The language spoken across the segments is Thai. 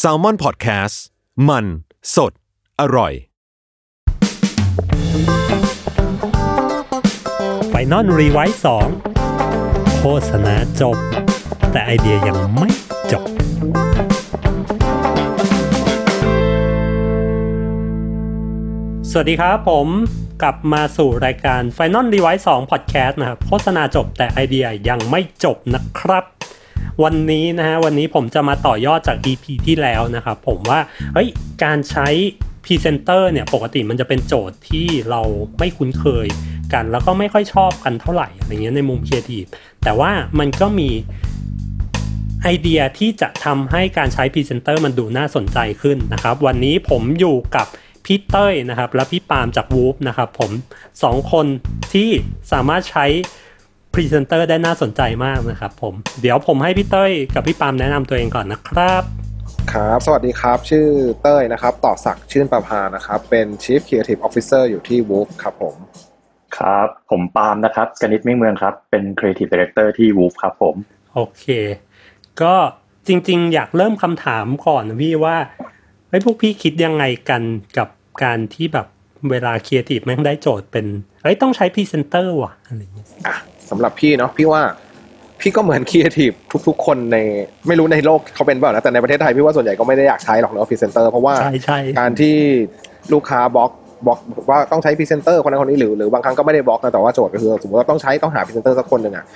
Salmon Podcast มัน สด อร่อย Final Revise สองโฆษณาจบ แต่ไอเดียยังไม่จบ สวัสดีครับผมกลับมาสู่รายการ Final r e v i s e 2 Podcast นะครับ โฆษณาจบแต่ไอเดียยังไม่จบนะครับ วันนี้นะฮะวันนี้ผมจะมาต่อยอดจาก EP ที่แล้วนะครับผมว่าเฮ้ยการใช้พรีเซนเตอร์เนี่ยปกติมันจะเป็นโจทย์ที่เราไม่คุ้นเคยกัน แล้วก็ไม่ค่อยชอบกันเท่าไหร่อะไรเงี้ยในมุมครีเอทีฟแต่ว่ามันก็มีไอเดียที่จะทำให้การใช้พรีเซนเตอร์มันดูน่าสนใจขึ้นนะครับ วันนี้ผมอยู่กับพี่เต้ยนะครับ และพี่ปาล์มจาก Wolf นะครับผมสองคนที่สามารถใช้ พรีเซนเตอร์ได้น่าสนใจมากนะครับผม เดี๋ยวผมให้พี่เต้ยกับพี่ปาล์มแนะนำตัวเองก่อนนะครับครับ สวัสดีครับ ชื่อเต้ยนะครับ ต่อศักดิ์ชื่นประภานะครับ เป็น Chief Creative Officer อยู่ที่ Wolf ครับผม ครับ ผมปาล์มนะครับกนิษฐ์มิ่งเมืองครับ เป็น Creative Director ที่ Wolf ครับผม โอเค ก็จริง ๆ อยากเริ่มคำถามก่อนนะพี่ว่าไอ้ยพวกพี่คิดยังไงกันกับการที่แบบเวลาครีเอทีฟแม่งได้โจทย์เป็นเอ้ยต้องใช้พรีเซนเตอร์ว่ะอะไรอย่างเงี้ยอะ สำหรับพี่เนาะพี่ว่าพี่ก็เหมือน Creative ทุก ๆ คนในไม่รู้ในโลกเขาเป็นเปล่านะแต่ในประเทศไทยพี่ว่าส่วนใหญ่ก็ไม่ได้อยากใช้หรอกเนาะพรีเซนเตอร์เพราะว่าใช่ใช่การที่ลูกค้า block block ว่าต้องใช้พรีเซนเตอร์คนนั้นคนนี้หรือหรือบางครั้งก็ไม่ได้บล็อกนะแต่ว่าโจทย์ก็คือสมมติว่าต้องใช้ต้องหาพรีเซนเตอร์สักคนหนึ่งอะ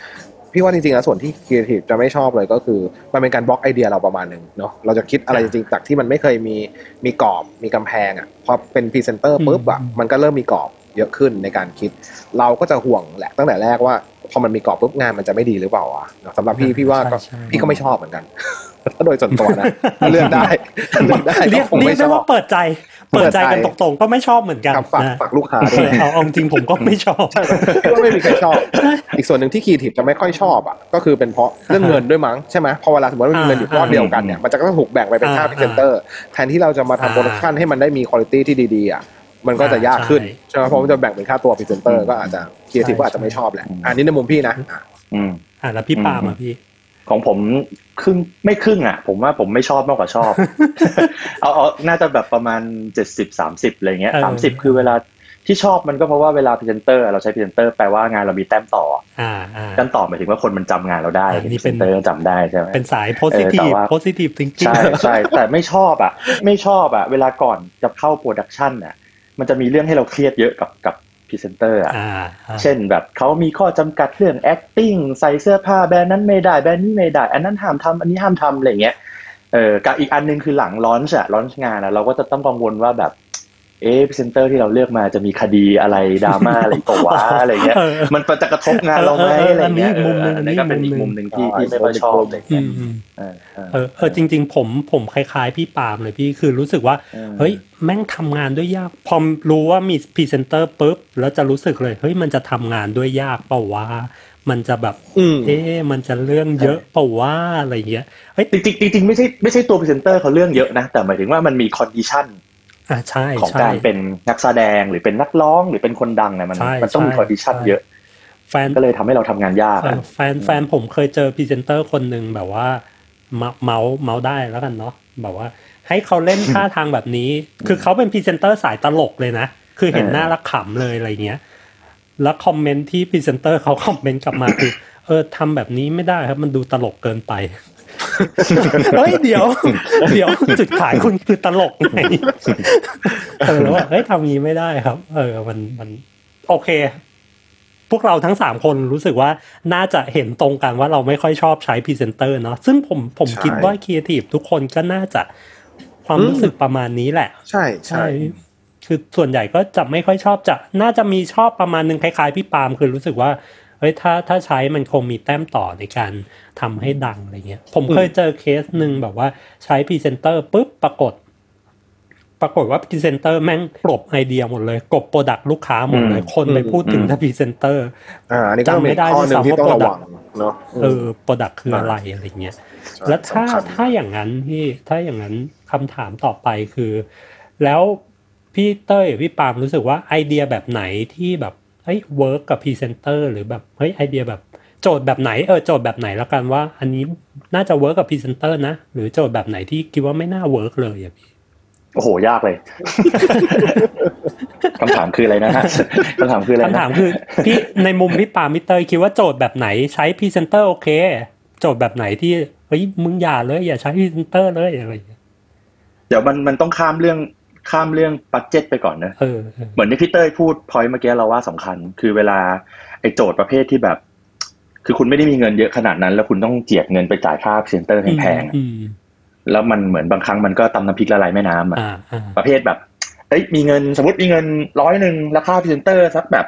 พี่ว่าจริงๆแล้วส่วนที่ครีเอทีฟจะไม่ชอบเลยก็คือมันเป็นการบล็อกไอเดียเราประมาณหนึ่งเนาะเราจะคิดอะไรจริงๆจากที่มันไม่เคยมีมีกรอบมีกำแพงอะพอเป็นพรีเซนเตอร์ปุ๊บอะมันก็เริ่มมีกรอบเยอะขึ้นในการคิด เราก็จะห่วงแหละตั้งแต่แรกว่า พอมันมีกรอบปุ๊บงานมันจะไม่ดีหรือเปล่าอะเนาะสำหรับพี่พี่ว่าก็ใช่ใช่พี่ก็ไม่ชอบเหมือนกันถ้าโดยส่วนตัวนะถ้าเลือกได้ถ้าเลือกได้เรียก็กคงเรียไม่กชได้อบว่าเปิดใจ เปิดใจกันตรงๆก็ไม่ชอบเหมือนกันครับฝากนะฝากลูกค้าเอด้วยอเอาเอาจริงผมก็ไม่ชอบใช่ไหมพี่ว่าไม่มีใครชอบ อีกส่วนหนึ่งที่ครีเอทีฟจะไม่ค่อยชอบอะก็คือเป็นเพราะเรื่องเงินด้วยมั้งใช่ไหมพอเวลาสมมติว่ามีเงินอยู่ก้อนเดียวกันเนี่ยมันจะต้องถูกแบ่งไปเป็นค่าอ่าพรีเซนเตอร์แทนที่เราจะมาทำ production ให้มันได้มีคุณภาพที่ดีๆอะ มันก็จะยากขึ้นใช่ใช่ไหมเพราะมันจะแบ่งเป็นค่าตัวพรีเซนเตอร์ก็อาจจะครีเอทีฟก็อาจจะไม่ชอบแหละอันนี้ในมุมพี่นะอะอืมอะแล้วพี่ปาล์มอะพี่ ของผมครึ่งไม่ครึ่งอะ ผมว่าผมไม่ชอบมากกว่าชอบ เอาเอาน่าจะแบบประมาณเจ็ดสิบสามสิบอะไรเงี้ยเออสามสิบคือเวลาที่ชอบมันก็เพราะว่าเวลาพรีเซนเตอร์เราใช้พรีเซนเตอร์แปลว่างานเรามีแต้มต่ออ่าอ่าแต้มต่อหมายถึงว่าคนมันจำงานเราได้อ่าพนี่เป็นพรีเซนนเตอร์จำได้ใช่ไหมเป็นสายโพซิทีเออฟแต่ว่าโพซิทีฟจริงใช่ใช่แต่ไม่ชอบอะ ไม่ชอบอะ เวลาก่อนจะเข้า production อะ มันจะมีเรื่องให้เราเครียดเยอะกับกับพรีเซนเตอร์อะอ่าอ่าเช่นแบบเขามีข้อจำกัดเรื่อง acting ใส่เสื้อผ้าแบรนด์นั้นไม่ได้แบรนด์นี้ไม่ได้ อันนั้นห้ามทำอันนี้ห้ามทำอะไรเงี้ยเออกับอีกอันหนึ่งคือหลัง launch อะ launch งานอะเราก็จะต้องกังวลว่าแบบ เอ๊ะพรีเซนเตอร์ที่เราเลือกมาจะมีคดีอะไรดราม่าอะไรตัววะอะไรเงี้ยเออมันจะกระทบงานเราไหมเออเอออะไรเงี้ยอันนี้อีกมุมหนึ่งเอออันนี้ก็เป็นอีกมุมหนึ่งที่ที่ไม่ค่อยชอบอะไรอืเงี้ยมอืมเออเออเออเออจริง ๆ ผมผมคล้าย ๆ พี่ปาล์มเลยพี่คือรู้สึกว่าเออเฮ้ยแม่งทำงานด้วยยากพอรู้ว่ามีพรีเซนเตอร์ปุ๊บแล้วจะรู้สึกเลยเฮ้ยมันจะทำงานด้วยยากเปล่าวะมันจะแบบอืมเอ๊ะมันจะเรื่องเยอะเปล่าวะอะไรเงี้ยเฮ้ยจริงๆจริงๆไม่ใช่ไม่ใช่ตัวพรีเซนเตอร์เขาเรื่องเยอะนะแต่หมายถึงว่ามันมี condition อะใช่ ของใช่การเป็นนักแสดงหรือเป็นนักร้องหรือเป็นคนดังเนี่ยมันใช่มันต้องมีใช่ condition ใช่เยอะแฟนก็เลยทำให้เราทำงานยากเออะอแฟนแฟนผมเคยเจอพรีเซนเตอร์คนหนึ่งแบบว่าเมาท์เมาท์เมาท์ได้แล้วกันเนาะแบบว่า ให้เขาเล่นท่าทางแบบนี้ คือเขาเป็นพรีเซนเตอร์สายตลกเลยนะ คือเห็นหน้าแล้วขำเลยอะไรเงี้ย แล้วคอมเมนต์ที่พรีเซนเตอร์เขาคอมเมนต์กลับมาคือเออทำแบบนี้ไม่ได้ครับมันดูตลกเกินไป เฮ้ยเดี๋ยว เดี๋ยวจุดขายคุณคือตลกไงเออแล้วว่าเฮ้ยทำงี้ไม่ได้ครับ เออมันมัน โอเค พวกเราทั้งสามคนรู้สึกว่าน่าจะเห็นตรงกันว่าเราไม่ค่อยชอบใช้พรีเซนเตอร์เนาะซึ่งผมผมใช่คิดว่าครีเอทีฟทุกคนก็น่าจะความรู้สึกประมาณนี้แหละ ใช่ใช่คือส่วนใหญ่ก็จะไม่ค่อยชอบจะ น่าจะมีชอบประมาณนึงคล้ายๆพี่ปาล์มคือรู้สึกว่า เฮ้ยถ้าถ้าใช้มันคงมีแต้มต่อในการทำให้ดังอะไรเงี้ย ผมเคยเจอเคสหนึ่งแบบว่าใช้พรีเซนเตอร์ปุ๊บปรากฏ ปรากฏว่าพรีเซนเตอร์แม่งกลบไอเดียหมดเลยกลบ product ลูกค้าหมดเลยอืมคนไปพูดถึงอืมถ้าพรีเซนเตอร์อ่าอันนี้ก็จำไม่เป็นได้ข้อหนึ่งที่ต้องระวังเนาะเออ product คืออะไรอะไรเงี้ยแล้วถ้าสำคัญถ้าอย่างนั้นพี่ถ้าอย่างนั้นคำถามต่อไปคือ แล้วพี่เต้ยพี่ปาล์มรู้สึกว่าไอเดียแบบไหนที่แบบ เฮ้ย work กับพรีเซนเตอร์หรือแบบเฮ้ยไอเดียแบบโจทย์แบบไหนเออโจทย์แบบไหนแล้วกันว่า อันนี้น่าจะ work กับพรีเซนเตอร์นะหรือโจทย์แบบไหนที่คิดว่าไม่น่า work เลยอะพี่โอ้โห ยากเลย คำถามคืออะไรนะฮะคำถามคืออะไรนะคำถามคือ พี่ในมุมพี่ปาล์มพี่เต้ยคิดว่าโจทย์แบบไหนใช้พรีเซนเตอร์โอเค โจทย์แบบไหนที่เฮ้ยมึงอย่าเลย อย่าใช้พรีเซนเตอร์เลยอะไรอย่างเงี้ยเดี๋ยวมันมันต้องข้ามเรื่อง ข้ามเรื่อง budget ไปก่อนนะเออเออเหมือนที่พี่เต้ยพูดพอยเมื่อกี้เราว่าสำคัญ คือเวลาไอ้โจทย์ประเภทที่แบบ คือคุณไม่ได้มีเงินเยอะขนาดนั้น แล้วคุณต้องเจียดเงินไปจ่ายค่าพรีเซนเตอร์แพงๆอะอืมแล้วมันเหมือนบางครั้งมันก็ตำน้ำพริกละลายแม่น้ำอะอ่าอ่าประเภทแบบเอ้ยมีเงินสมมติมีเงินร้อยหนึ่งแล้วค่าพรีเซนเตอร์สักแบบ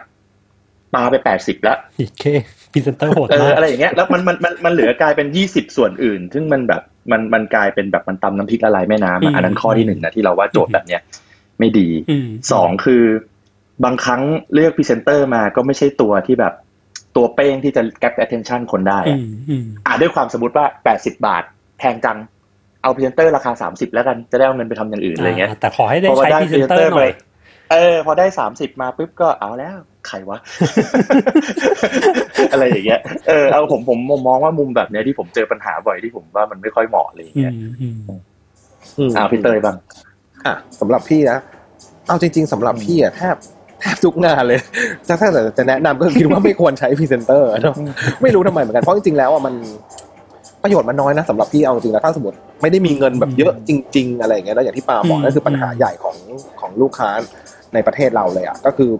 ปาไปแปดสิบแล้วอีกเคพรีเซนเตอร์โหดเอมาอกอะไรอย่างเงี้ยแล้วมันมันมันมันเหลือกลายเป็นยี่สิบส่วนอื่น ซึ่งมันแบบ มันมันกลายเป็นแบบมันตำน้ำพริกละลายแม่น้ำอือะมอันนั้นข้อที่หนึ่งนะที่เราว่าโจทย์แบบเนี้ยไม่ดีอืมสองคือบางครั้งเลือกพรีเซนเตอร์มาก็ไม่ใช่ตัวที่แบบตัวเป้งที่จะ get attention คนได้อือะมอืมอ่าด้วยความสมมติว่าแปดสิบบาทแพงจังเอาพรีเซนเตอร์ราคาสามสิบแล้วกันจะได้เอาเงินไปทำอย่างอื่นอะไรเงี้ยแต่ขอให้ได้พอใช้ได้พรีเซนเตอร์หน่อย เออ พอได้สามสิบมาปุ๊บก็เอาแล้วใครวะ อะไรอย่างเงี้ยเออเอาผมผมมองว่ามุมแบบเนี้ยที่ผมเจอปัญหาบ่อยที่ผมว่ามันไม่ค่อยเหมาะอะไรอย่างอืเงี้ยมอืมอืมอ่าพี่เต้ยบ้างอะสำหรับพี่นะเอาจริง ๆสำหรับพี่อะแทบแทบทุกงานเลย ถ้าถ้าจะแนะนำก็คิดว่าไม่ควรใช้พรีเซนเตอร์เนอะไม่รู้ทำไมเหมือนกันเพราะจริงๆแล้วอะมันประโยชน์มันน้อยนะสำหรับพี่เอาจริงแล้วถ้าสมมติไม่ได้มีเงินแบบเยอะจริง ๆ อะไรอย่างเงี้ยแล้วอย่างที่ปาล์มบอกนั่นคือปัญหาใหญ่ของของลูกค้า ในประเทศเราเลยอะก็คือ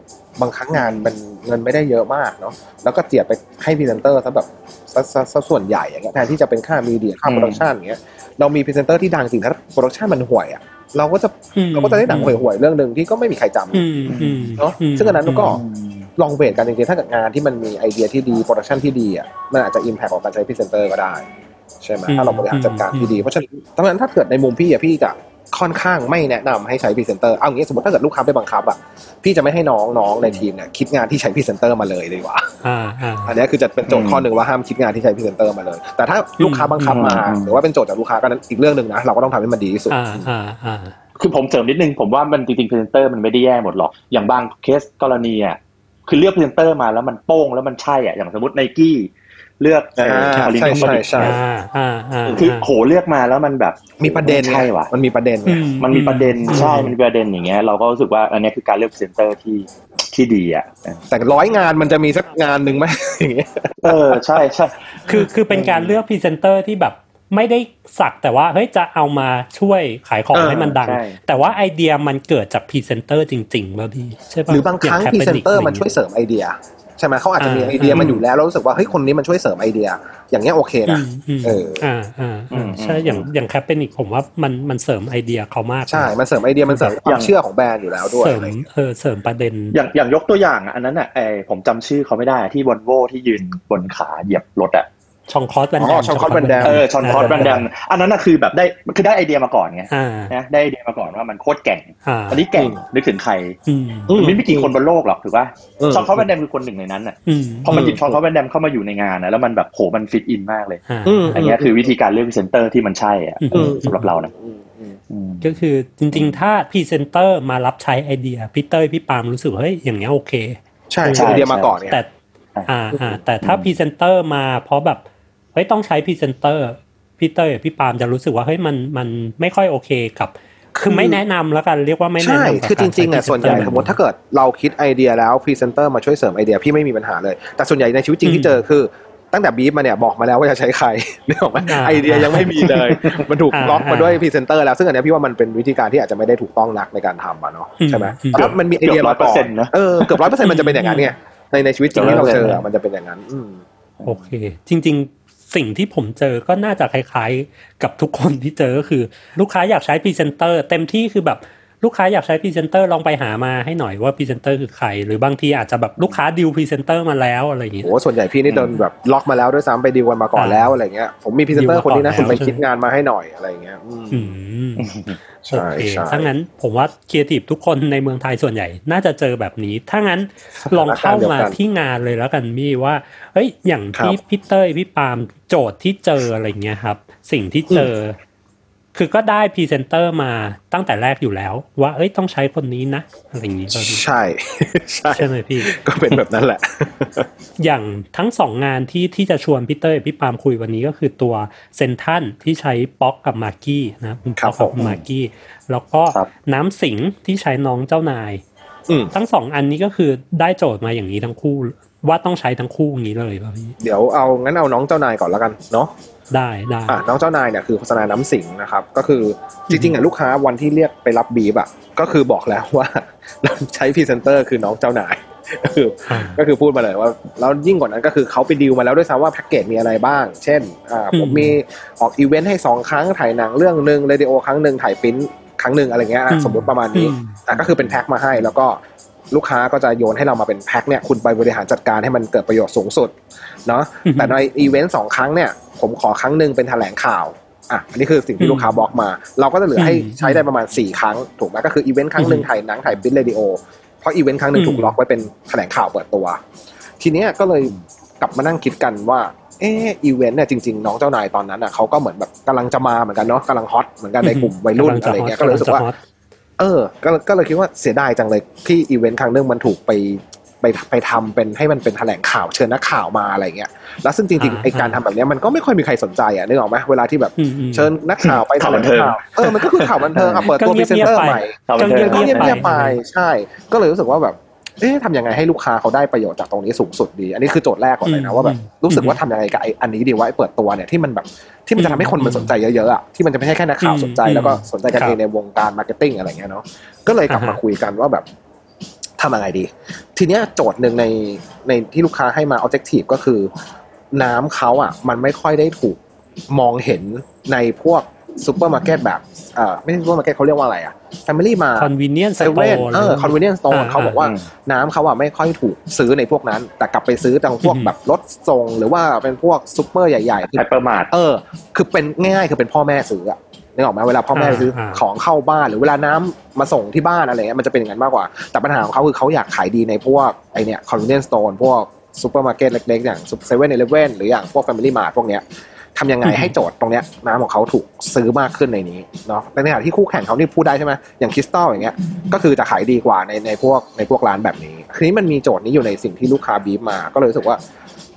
บางครั้งงานมันเงินไม่ได้เยอะมากเนาะแล้วก็เจียดไปให้พรีเซนเตอร์ซะแบบซะซะซะส่วนใหญ่อย่างเงี้ยแทนที่จะเป็นค่า media ค่าอืม production อย่างเงี้ยเรามีพรีเซนเตอร์ที่ดังจริงถ้า production มันห่วยอะเราก็จะอืมเราก็จะได้หนังห่วยๆเรื่องหนึ่งที่ก็ไม่มีใครจำอืมอืมเนาะซึ่งอันนั้นก็ลอง weight กันจริงๆถ้าเกิดงานที่มันมีไอเดียที่ดี production ที่ดีอะมันอาจจะ impact กว่าการใช้พรีเซนเตอร์ก็ได้ ใช่ไหมถ้าเราบริหารจัดการที่ดี เพราะฉะนั้นดังนั้นถ้าเกิดในมุมพี่อะพี่จะ ค่อนข้างไม่แนะนำให้ใช้พรีเซนเตอร์เอาอย่างนี้สมมติถ้าเกิดลูกค้าไปบังคับอะพี่จะไม่ให้น้องน้องในทีมเนี่ยคิดงานที่ใช้พรีเซนเตอร์มาเลยดีกว่าอ่าอ่าอันนี้คือจะเป็นโจทย์ข้อหนึ่งว่าห้ามคิดงานที่ใช้พรีเซนเตอร์มาเลย แต่ถ้าลูกค้าบังคับมาอืมหรือว่าเป็นโจทย์จากลูกค้าก็นั้นอีกเรื่องหนึ่งนะเราก็ต้องทำให้มันดีที่สุดอ่าอ่าอ่าคือผมเสริมนิดนึงผมว่ามันจริงๆพรีเซนเตอร์มันไม่ได้แย่หมดหรอกอย่างบางเคสกรณีอะคือเลือกพรีเซนเตอร์มาแล้วมันโป้งแล้วมันใช่อะอย่างสมมติไนกี้ เลือกอ่าคาริใช่โนใช่ใช่อ่าอ่าอ่าคือโหเลือกมาแล้วมันแบบมีประเด็นไงใช่ว่ะมันมีประเด็นไงอืมันมีประเด็นอืมใช่มันมีประเด็นอย่างเงี้ยเราก็รู้สึกว่าอันเนี้ยคือการเลือกพรีเซนเตอร์ที่ที่ดีอะแต่ร้อยงานมันจะมีสักงานหนึ่งไหมอย่างเงี้ยเออใช่ใช่คือคือเป็นการเลือกพรีเซนเตอร์ที่แบบไม่ได้สักแต่ว่าเฮ้ยจะเอามาช่วยขายของเออให้มันดังใช่แต่ว่าไอเดียมันเกิดจากพรีเซนเตอร์จริงๆแล้วดีใช่ปะหรือบางครั้งย่พรีเซน Capacic เตอร์ะไมันช่วยเสริมไอเดียใช่ไหมเขาอาจจะมีอ่าไอเดียมันอืมอยู่แล้วเรารู้สึกว่าเฮ้ยคนนี้มันช่วยเสริมไอเดีย อย่างเงี้ยโอเคอืนะมอืมเอออ่าอ่าอ่าใช่อย่างอย่างแคปเป็นอีกผมว่ามันมันเสริมไอเดียเขามากใช่ มันเสริมไอเดียมันเสริมความเชื่อของแบรนด์อยู่แล้วด้วยเสริมอะไรอย่างเงี้ยเออเสริมประเด็น อย่างอย่างยกตัวอย่างอะอันนั้นอะไอผมจำชื่อเขาไม่ได้อะที่วอลโวที่ยืนบนขาเหยียบรถอะ ช่องคอสแบนอ๋แดอมช่องคอสแบนแดมเออชอนพอดแบนแดมอันนั้นน่ะคือแบบได้คือได้ไอเดียมาก่อนไงอ่านะได้ไอเดียมาก่อนว่ามันโคตรแก่งอ่าอันนี้แกร่งนึกถึงใครอืมอืมมันไม่มีกี่คนบนโลกหรอกถือว่าอืม Jean-Claude Van Damme คือคนหนึ่งในนั้นอะอืมพอมันหยิบ Jean-Claude Van Damme เข้ามาอยู่ในงานนะแล้วมันแบบโหมัน fit in มากเลยอ่าอืมอันเนี้ยคือวิธีการเลือกพรีเซนเตอร์ที่มันใช่อะอืมเออสำหรับเรานะอืมอืมอืมก็คือจริงๆ ถ้าพรีเซนเตอร์มารับใช้ไอเดียพี่เต้ยพี่ปาล์มรู้สึกว่าเฮ้ยอย่างเงี้ยโอเค ใช่ใช่ใช่ไอเดียมาก่อนเนี่ยแต่อ่าอ่าแต่ถ้าพรีเซนเตอร์มาเพราะแบบ เฮ้ยต้องใช้พรีเซนเตอร์พี่เต้ยกับพี่ปาล์มจะรู้สึกว่าเฮ้ยมันมันไม่ค่อยโอเคกับ คือไม่แนะนำแล้วกันเรียกว่าไม่แนะนำ ใช่ กับคือจริงๆอะกาใช้ส่วนใหญ่พรีเซสนมมติถ้าเกิดเราคิดไอเดียแล้วพรีเซนเตอร์มาช่วยเสริมไอเดียพี่ไม่มีปัญหาเลย แต่ส่วนใหญ่ในชีวิตจริงที่เจอคือตั้งแต่บีฟมาเนี่ยบอกมาแล้วว่าจะใช้ใครนึกออกไหมไอเดียยังไม่มีเลย มันถูกล็อกมาด้วยพรีเซนเตอร์แล้ว ซึ่งอันเนี้ยพี่ว่ามันเป็นวิธีการที่อาจจะไม่ได้ถูกต้องนักในการทำอะเนาะใช่ไหมถ้ามันมีไอเดียมาก่อนเกือบ100%นะเออเกือบร้อยเปอร์เซ็นต์มันจะเป็นอย่างนั้นไงในในชีวิตจริงที่เราเจออะมันจะเป็นอย่างนั้นอืมโอเค จริง ๆ สิ่งที่ผมเจอก็น่าจะคล้ายๆ กับทุกคนที่เจอก็คือ ลูกค้าอยากใช้พรีเซนเตอร์เต็มที่คือแบบ ลูกค้าอยากใช้พรีเซนเตอร์ลองไปหามาให้หน่อยว่าพรีเซนเตอร์คือใคร หรือบางทีอาจจะแบบลูกค้าดิวพรีเซนเตอร์มาแล้วอะไรอย่างเงี้ยโอ้ส่วนใหญ่พี่นี่โดนแบบล็อกมาแล้วด้วยซ้ำไปดีลกันมาก่อนอ่าแล้วอะไรเงี้ยผมมีพรีเซนเตอร์คนนี้นะดีลคุณมาก่อนไปแล้วคิดงานมาให้หน่อยอะไรเงี้ยอืมอืมใช่โอเคใช่ถ้างั้นผมว่าครีเอทีฟทุกคนในเมืองไทยส่วนใหญ่น่าจะเจอแบบนี้ ถ้างั้นลองเข้ามาที่งานเลยแล้วกันมี่ว่าเฮ้ยอย่างที่พี่เต้ยพี่ปาล์มโจทย์ที่เจออะไรเงี้ยครับ สิ่งที่เจออ คือก็ได้พรีเซนเตอร์มาตั้งแต่แรกอยู่แล้ว ว่าเอ้ยต้องใช้คนนี้นะอะไรอย่างงี้ป่ะพี่ใช่ใช่ใช่ไหมพี่ ก็เป็นแบบนั้นแหละ อย่างทั้งสองงานที่ที่จะชวนพี่เต้ยพี่ปาล์มคุยวันนี้ก็คือตัวเซนทันที่ใช้ป๊อกกับมากกี้นะครับคุณป๊อกครักับมากกี้แล้วก็ครับน้ำสิงที่ใช้น้องเจ้านายอืมทั้งสองอันนี้ก็คือได้โจทย์มาอย่างนี้ทั้งคู่ว่าต้องใช้ทั้งคู่อย่างนี้เลยป่ะพี่เดี๋ยวเอางั้นเอาน้องเจ้านายก่อนแล้วกันเนาะ ได้ได้อะน้องเจ้านายเนี่ยคือโฆษณาน้ำสิงนะครับ ก็คือจริงๆอะลูกค้าวันที่เรียกไปรับบีบอะก็คือบอกแล้วว่าใช้พรีเซนเตอร์คือน้องเจ้านายก็คืออ่าก็คือพูดมาเลยว่าแล้วยิ่งกว่านั้นก็คือเขาไปดีลมาแล้วด้วยซ้ำว่าแพ็กเกจมีอะไรบ้าง เช่นอ่าอืมผมมีออกอีเวนต์ให้สองครั้งถ่ายหนังเรื่องหนึ่งเรดิโอครั้งหนึ่งถ่ายปริ้นครั้งหนึ่งอะไรเงี้ยอะสมมติประมาณนี้อืมแต่ก็คือเป็นแพ็คมาให้แล้วก็ลูกค้าก็จะโยนให้เรามาเป็นแพ็คเนี่ยคุณไปบริหารจัดการให้มันเกิดประโยชน์สูงสุดเนาะอือฮึแต่ในอีเวนต์สองครั้งเนี่ย ผมขอครั้งหนึ่งเป็นแถลงข่าวอะอันนี้คือสิ่งอืมที่ลูกค้าบล็อกมา เราก็จะเหลือให้อืมใช้ได้ประมาณ 4 ครั้ง ถูกไหมก็คืออีเวนต์ครั้งหนึ่งอืมถ่ายหนังถ่าย print radio เพราะอีเวนต์ครั้งหนึ่งอืมถูกล็อกไว้เป็นแถลงข่าวเปิดตัว ทีเนี้ยก็เลยกลับมานั่งคิดกันว่าเอออีเวนต์เนี่ยจริงๆ น้องเจ้านายตอนนั้นอะเขาก็เหมือนแบบกำลังจะมาเหมือนกันเนาะกำลังฮอตเหมือนกันในกลุ่มวัยรุ่นอะไรเงี้ยก็เลยรู้สึกว่า เออ ก็ก็เลยคิดว่าเสียดายจังเลยที่อีเวนต์ครั้งหนึงมันถูกไป ไปไปทำเป็นให้มันเป็นแถลงข่าวเชิญนักข่าวมาอะไรเงี้ยแล้วซึ่งจริงอ่าๆไอการทำแบบเนี้ยมันก็ไม่ค่อยมีใครสนใจอะนึกออกไหมเวลาที่แบบอืมอืมเชิญนักข่าวไปแถข่าวลบังนเทิงข่าวเออมันก็คือข่าวบันเทิงอะเปิดตัวก็พเงีรียบเซนเตอร์ๆไปใหม่ข่าวบันก็เทิเงีงยบก็เงียบๆไปไปใช่ ก็เลยรู้สึกว่าแบบเอ๊ะทำยังไงให้ลูกค้าเขาได้ประโยชน์จากตรงนี้สูงสุดดี อันนี้คือโจทย์แรกก่อนเลยนะว่าแบบรู้สึกว่าทำยังไงกับไออันนี้ดีว่าไอเปิดตัวเนี่ยที่มันแบบที่มันจะทำให้คนมันสนใจเยอะๆอะที่มันจะไม่ใช่แค่นักข่าวสนใจอืมแล้วก็สนใจกันครับเองในวงการ marketing อะไรเงี้ยเนาะก็เลยกลับมาอ่าฮะคุยกันว่าแบบ ทำยังไงดี ทีเนี้ยโจทย์หนึ่งในในที่ลูกค้าให้มา objective ก็คือ น้ำเขาอะ มันไม่ค่อยได้ถูกมองเห็นในพวกซูเปอร์มาร์เก็ตแบบเอ่อไม่ใช่ซูเปอร์มาร์เก็ตเขาเรียกว่าอะไรอะ Family มา convenience เซเว่น store เออ convenience store อ่าเขาบอกว่าอืมน้ำเขาอะไม่ค่อยถูกซื้อในพวกนั้น แต่กลับไปซื้อตรงพวกอืมแบบรถส่งหรือว่าเป็นพวกซูเปอร์ใหญ่ๆที่ hypermart เออ คือเป็นง่ายๆคือเป็นพ่อแม่ซื้ออะ นึกออกไหมเวลาพ่อแม่อ่าซื้ออ่าของเข้าบ้านหรือเวลาน้ำมาส่งที่บ้านอะไรเงี้ยมันจะเป็นอย่างนั้นมากกว่า แต่ปัญหาของเขาคือเขาอยากขายดีในพวกไอเนี่ย convenience store พวกซูเปอร์มาร์เก็ตเล็กๆ อย่างเซเว่นเอเลเว่นหรืออย่างพวกแฟมิลี่มาร์ทพวกเนี้ยทำยังไงอืมให้โจทย์ตรงเนี้ยน้ำของเขาถูกซื้อมากขึ้นในนี้เนาะในขณะที่คู่แข่งเขานี่พูดได้ใช่ไหมอย่างคริสตัลอย่างเงี้ยก็คือจะขายดีกว่าในในพวกในพวกร้านแบบนี้ทีนี้มันมีโจทย์นี้อยู่ในสิ่งที่ลูกค้าบีบมา ก็เลยรู้สึกว่า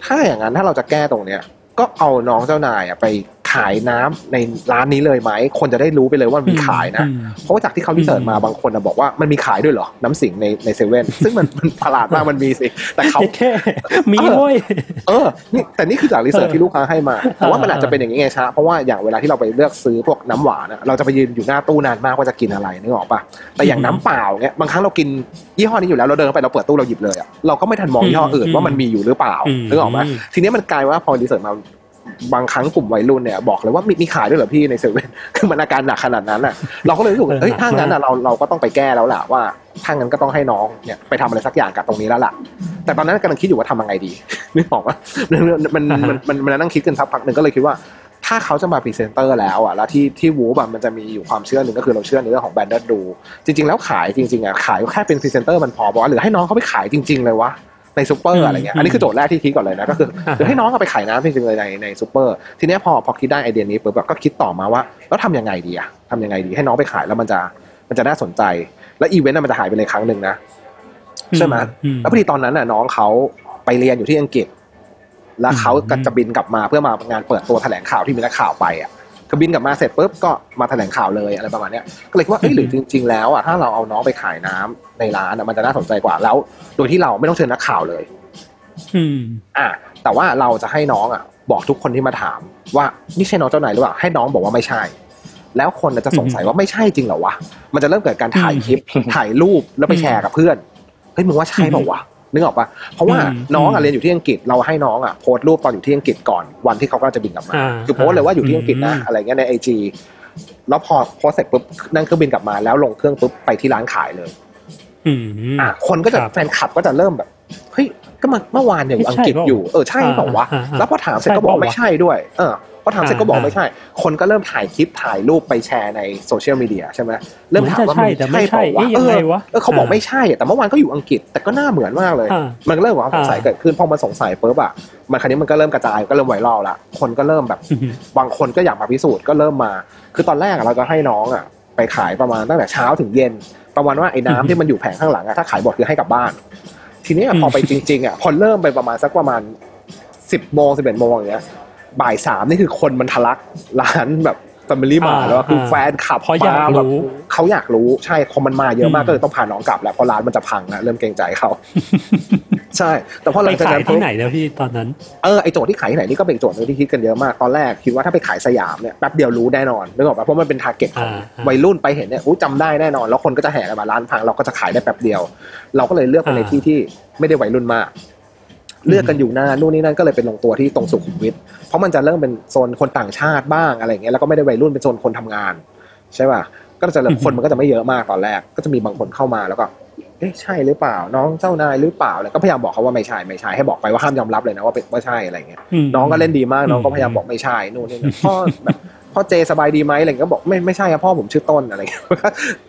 ถ้าอย่างนั้นถ้าเราจะแก้ตรงเนี้ยก็เอาน้องเจ้านายอะไปขายน้ำในร้านนี้เลยไหม คนจะได้รู้ไปเลยว่ามีขายนะอืมเพราะว่าจากที่เขาวิจัยมาบางคนอะบอกว่ามันมีขายด้วยเหรอ น้ำสิงในในเซเว่นซึ่งมันมันประหลาดมากมันมีสิ แต่เขาแค่มีเว้ยเออนี่แต่นี่คือจากรีเสิร์ชเออที่ลูกค้าให้มา แต่ว่ามันเอออาจจะเป็นอย่างนี้ไงชะเพราะว่าอย่างเวลาที่เราไปเลือกซื้อพวกน้ำหวานอะเราจะไปยืนอยู่หน้าตู้นานมากว่าจะกินอะไรนึกออกปะแต่อย่างน้ำเปล่าเงี้ยบางครั้งเรากินยี่ห้อนี้อยู่แล้วเราเดินไปเราเปิดตู้เราหยิบเลยอะเราก็ไม่ทันมองยี่ห้ออื่นว่ามันมีอยู่หรือเปล่าอืมนึกออกไหมทีนี้มันกลายว่าพอ research มา บางครั้งกลุ่มวัยรุ่นเนี่ยบอกเลยว่ามีมีขายด้วยเหรอพี่ในเซเว่นคือมันอาการหนักขนาดนั้นอะ เราก็เลยรู้สึกว่าเอ้ยถ้างั้นอะเราเราก็ต้องไปแก้แล้วแหละว่าถ้างั้นก็ต้องให้น้องเนี่ยไปทำอะไรสักอย่างกับตรงนี้แล้วล่ะ แต่ตอนนั้นกำลังคิดอยู่ว่าทำยังไงดีนึกออกว่ามันมันมันมันมันนั่งคิดกันสักพักหนึ่งก็เลยคิดว่าถ้าเขาจะมาพรีเซนเตอร์แล้วอะแล้วที่ที่วูแบบมันจะมีอยู่ความเชื่อหนึ่งก็คือเราเชื่อในเรื่องของแบรนด์ดู จริง ๆ แล้วขายจริงๆอะขายแค่เป็นพรีเซนเตอร์มันพอบอกว่าหรือให้น้องเขาไปขายจริง ๆ เลยวะ ในซูเปออืร์มอะไรเงี้ยอันนี้คือโจทย์แรกที่คิดก่อนเลยนะก็คืออ่าฮะหรือให้น้องเอาไปขายน้ำจริงๆเลยในในซูเปอร์ทีเนี้ยพอพอคิดได้ไอเดียนี้ปุ๊บแบบก็คิดต่อมาว่าแล้วทำยังไงดีอะทำยังไงดีให้น้องไปขายแล้วมันจะมันจะน่าสนใจ แล้วอีเวนต์น่ะมันจะหายไปเลยครั้งหนึ่งนะใช่ไหมอืแล้วพอดีตอนนั้นน่ะน้องเขาไปเรียนอยู่ที่อังกฤษ แล้วเขาก็จะบินกลับมาเพื่อมางานเปิดตัวแถลงข่าวที่มีนักข่าวไปอะ คือบินกลับมาเสร็จปุ๊บก็มาแถลงข่าวเลยอะไรประมาณเนี้ยก็เลยคิดว่าเอ้ยหรือจริง ๆ แล้วอะถ้าเราเอาน้องไปขายน้ำในร้านอะมันจะน่าสนใจกว่าแล้ว โดยที่เราไม่ต้องเชิญนักข่าวเลย อืม อะแต่ว่าเราจะให้น้องอะ บอกทุกคนที่มาถาม ว่านี่ใช่น้องเจ้านายหรือเปล่าให้น้องบอกว่าไม่ใช่ แล้วคนน่ะจะสงสัยว่าไม่ใช่จริงเหรอวะมันจะเริ่มเกิดการถ่ายคลิปถ่ายรูปแล้วไปแชร์กับเพื่อนเฮ้ยมึงว่าใช่เปล่าวะ นึกออกปะเพราะว่าอืมน้องอะอืมเรียนอยู่ที่อังกฤษเราให้น้องอะโพสต์รูปตอนอยู่ที่อังกฤษก่อนวันที่เขาก็จะบินกลับมาอ่าคือโพสต์เลยว่าอยู่ที่อังกฤษนะอืมอะไรเงี้ยในไอจีแล้วพอโพสต์เสร็จปุ๊บนั่งเครื่องบินกลับมาแล้วลงเครื่องปุ๊บไปที่ร้านขายเลยอืมอะคนก็จะครับแฟนคลับก็จะเริ่มแบบเฮ้ยก็มันเมื่อวานเนี่ยอยู่อังกฤษใช่เปล่าอยู่เออใช่เปล่าวะอ่าอ่าอ่าแล้วพอถามเสร็จก็บอกใช่เปล่าวะไม่ใช่ด้วย เออ พอถามเสร็จก็บอกอ่าไม่ใช่ คนก็เริ่มถ่ายคลิปถ่ายรูปไปแชร์ในโซเชียลมีเดียใช่ไหมเริ่มถามว่าเหมือนจะใช่แต่ไม่ใช่เปล่าวะเอ๊ะยังไงวะเออเขาบอกอ่าไม่ใช่แต่เมื่อวานก็อยู่อังกฤษแต่ก็น่าเหมือนมากเลยอ่ามันก็เริ่มความสงสัยอ่าเกิดขึ้นพอมันสงสัยปุ๊บอะมันคราวนี้มันก็เริ่มกระจายก็เริ่มไวรัลละคนก็เริ่มแบบอืมบางคนก็อยากมาพิสูจน์ก็เริ่มมา คือตอนแรกอะเราก็ให้น้องอะไปขายประมาณตั้งแต่เช้าถึงเย็น ประมาณว่าไอ้น้ำที่มันอยู่แผงข้างหลังอะถ้าขายหมดคือให้กลับบ้าน ทีนี้อะพอไปจริงๆอะพอเริ่มไปประมาณสักประมาณสิบโมงสิบเอ็ดโมงอย่างเงี้ย บ่ายสามนี่คือคนมันทะลักร้านแบบแฟมิลี่มาร์ท อ่าแล้วอะคืออ่าแฟนคลับเพราะแบบอยากรู้เขาอยากรู้ใช่คนมันมาเยอะมากอืมก็เลยต้องพาน้องกลับแหละเพราะร้านมันจะพังแล้วเริ่มเกรงใจเขาใช่ แต่พอหไปลังจากขายนั้นที่ไหนแล้วพี่ตอนนั้นเออไอโจทย์ที่ขายที่ไหนนี่ก็เป็นโจทย์หนึ่งที่คิดกันเยอะมากตอนแรกคิดว่าถ้าไปขายสยามเนี่ยแป๊บเดียวรู้แน่นอนนึกออกปะเพราะมันเป็น target ของอ่าอ่าวัยรุ่นไปเห็นเนี่ยอู้จำได้แน่นอน แล้วคนก็จะแห่กันมาร้านพังเราก็จะขายได้แป๊บเดียว เราก็เลยเลือกไปในอ่าที่ที่ไม่ได้วัยรุ่นมาก เลือกกันอยู่หน้านู่นนี่นั่นก็เลยเป็นลงตัวที่ตรงสุขุมวิทเพราะมันจะเริ่มเป็นโซนคนต่างชาติบ้างอะไรอย่างเงี้ยแล้วก็ไม่ได้วัยรุ่นเป็นโซนคนทำงาน ใช่ป่ะก็จะเริ่มคนมันก็จะไม่เยอะมากตอนแรก ก็จะมีบางคนเข้ามาแล้วก็เอ๊ะใช่หรือเปล่า น้องเจ้านายหรือเปล่าแล้วก็พยายามบอกเขาว่าไม่ใช่ไม่ใช่ให้บอกไปว่าห้ามยอมรับเลยนะว่าเป็นว่าใช่อะไรเงี้ยมน้องก็เล่นดีมากน้องก็อืมพยายามบอกไม่ใช่นู่นนี่นั่นพ่อแบบ พ่อเจสบายดีไหมอะไรเงี้ยก็บอกไม่ไม่ใช่ครับพ่อผมชื่อต้นอะไรเงี้ย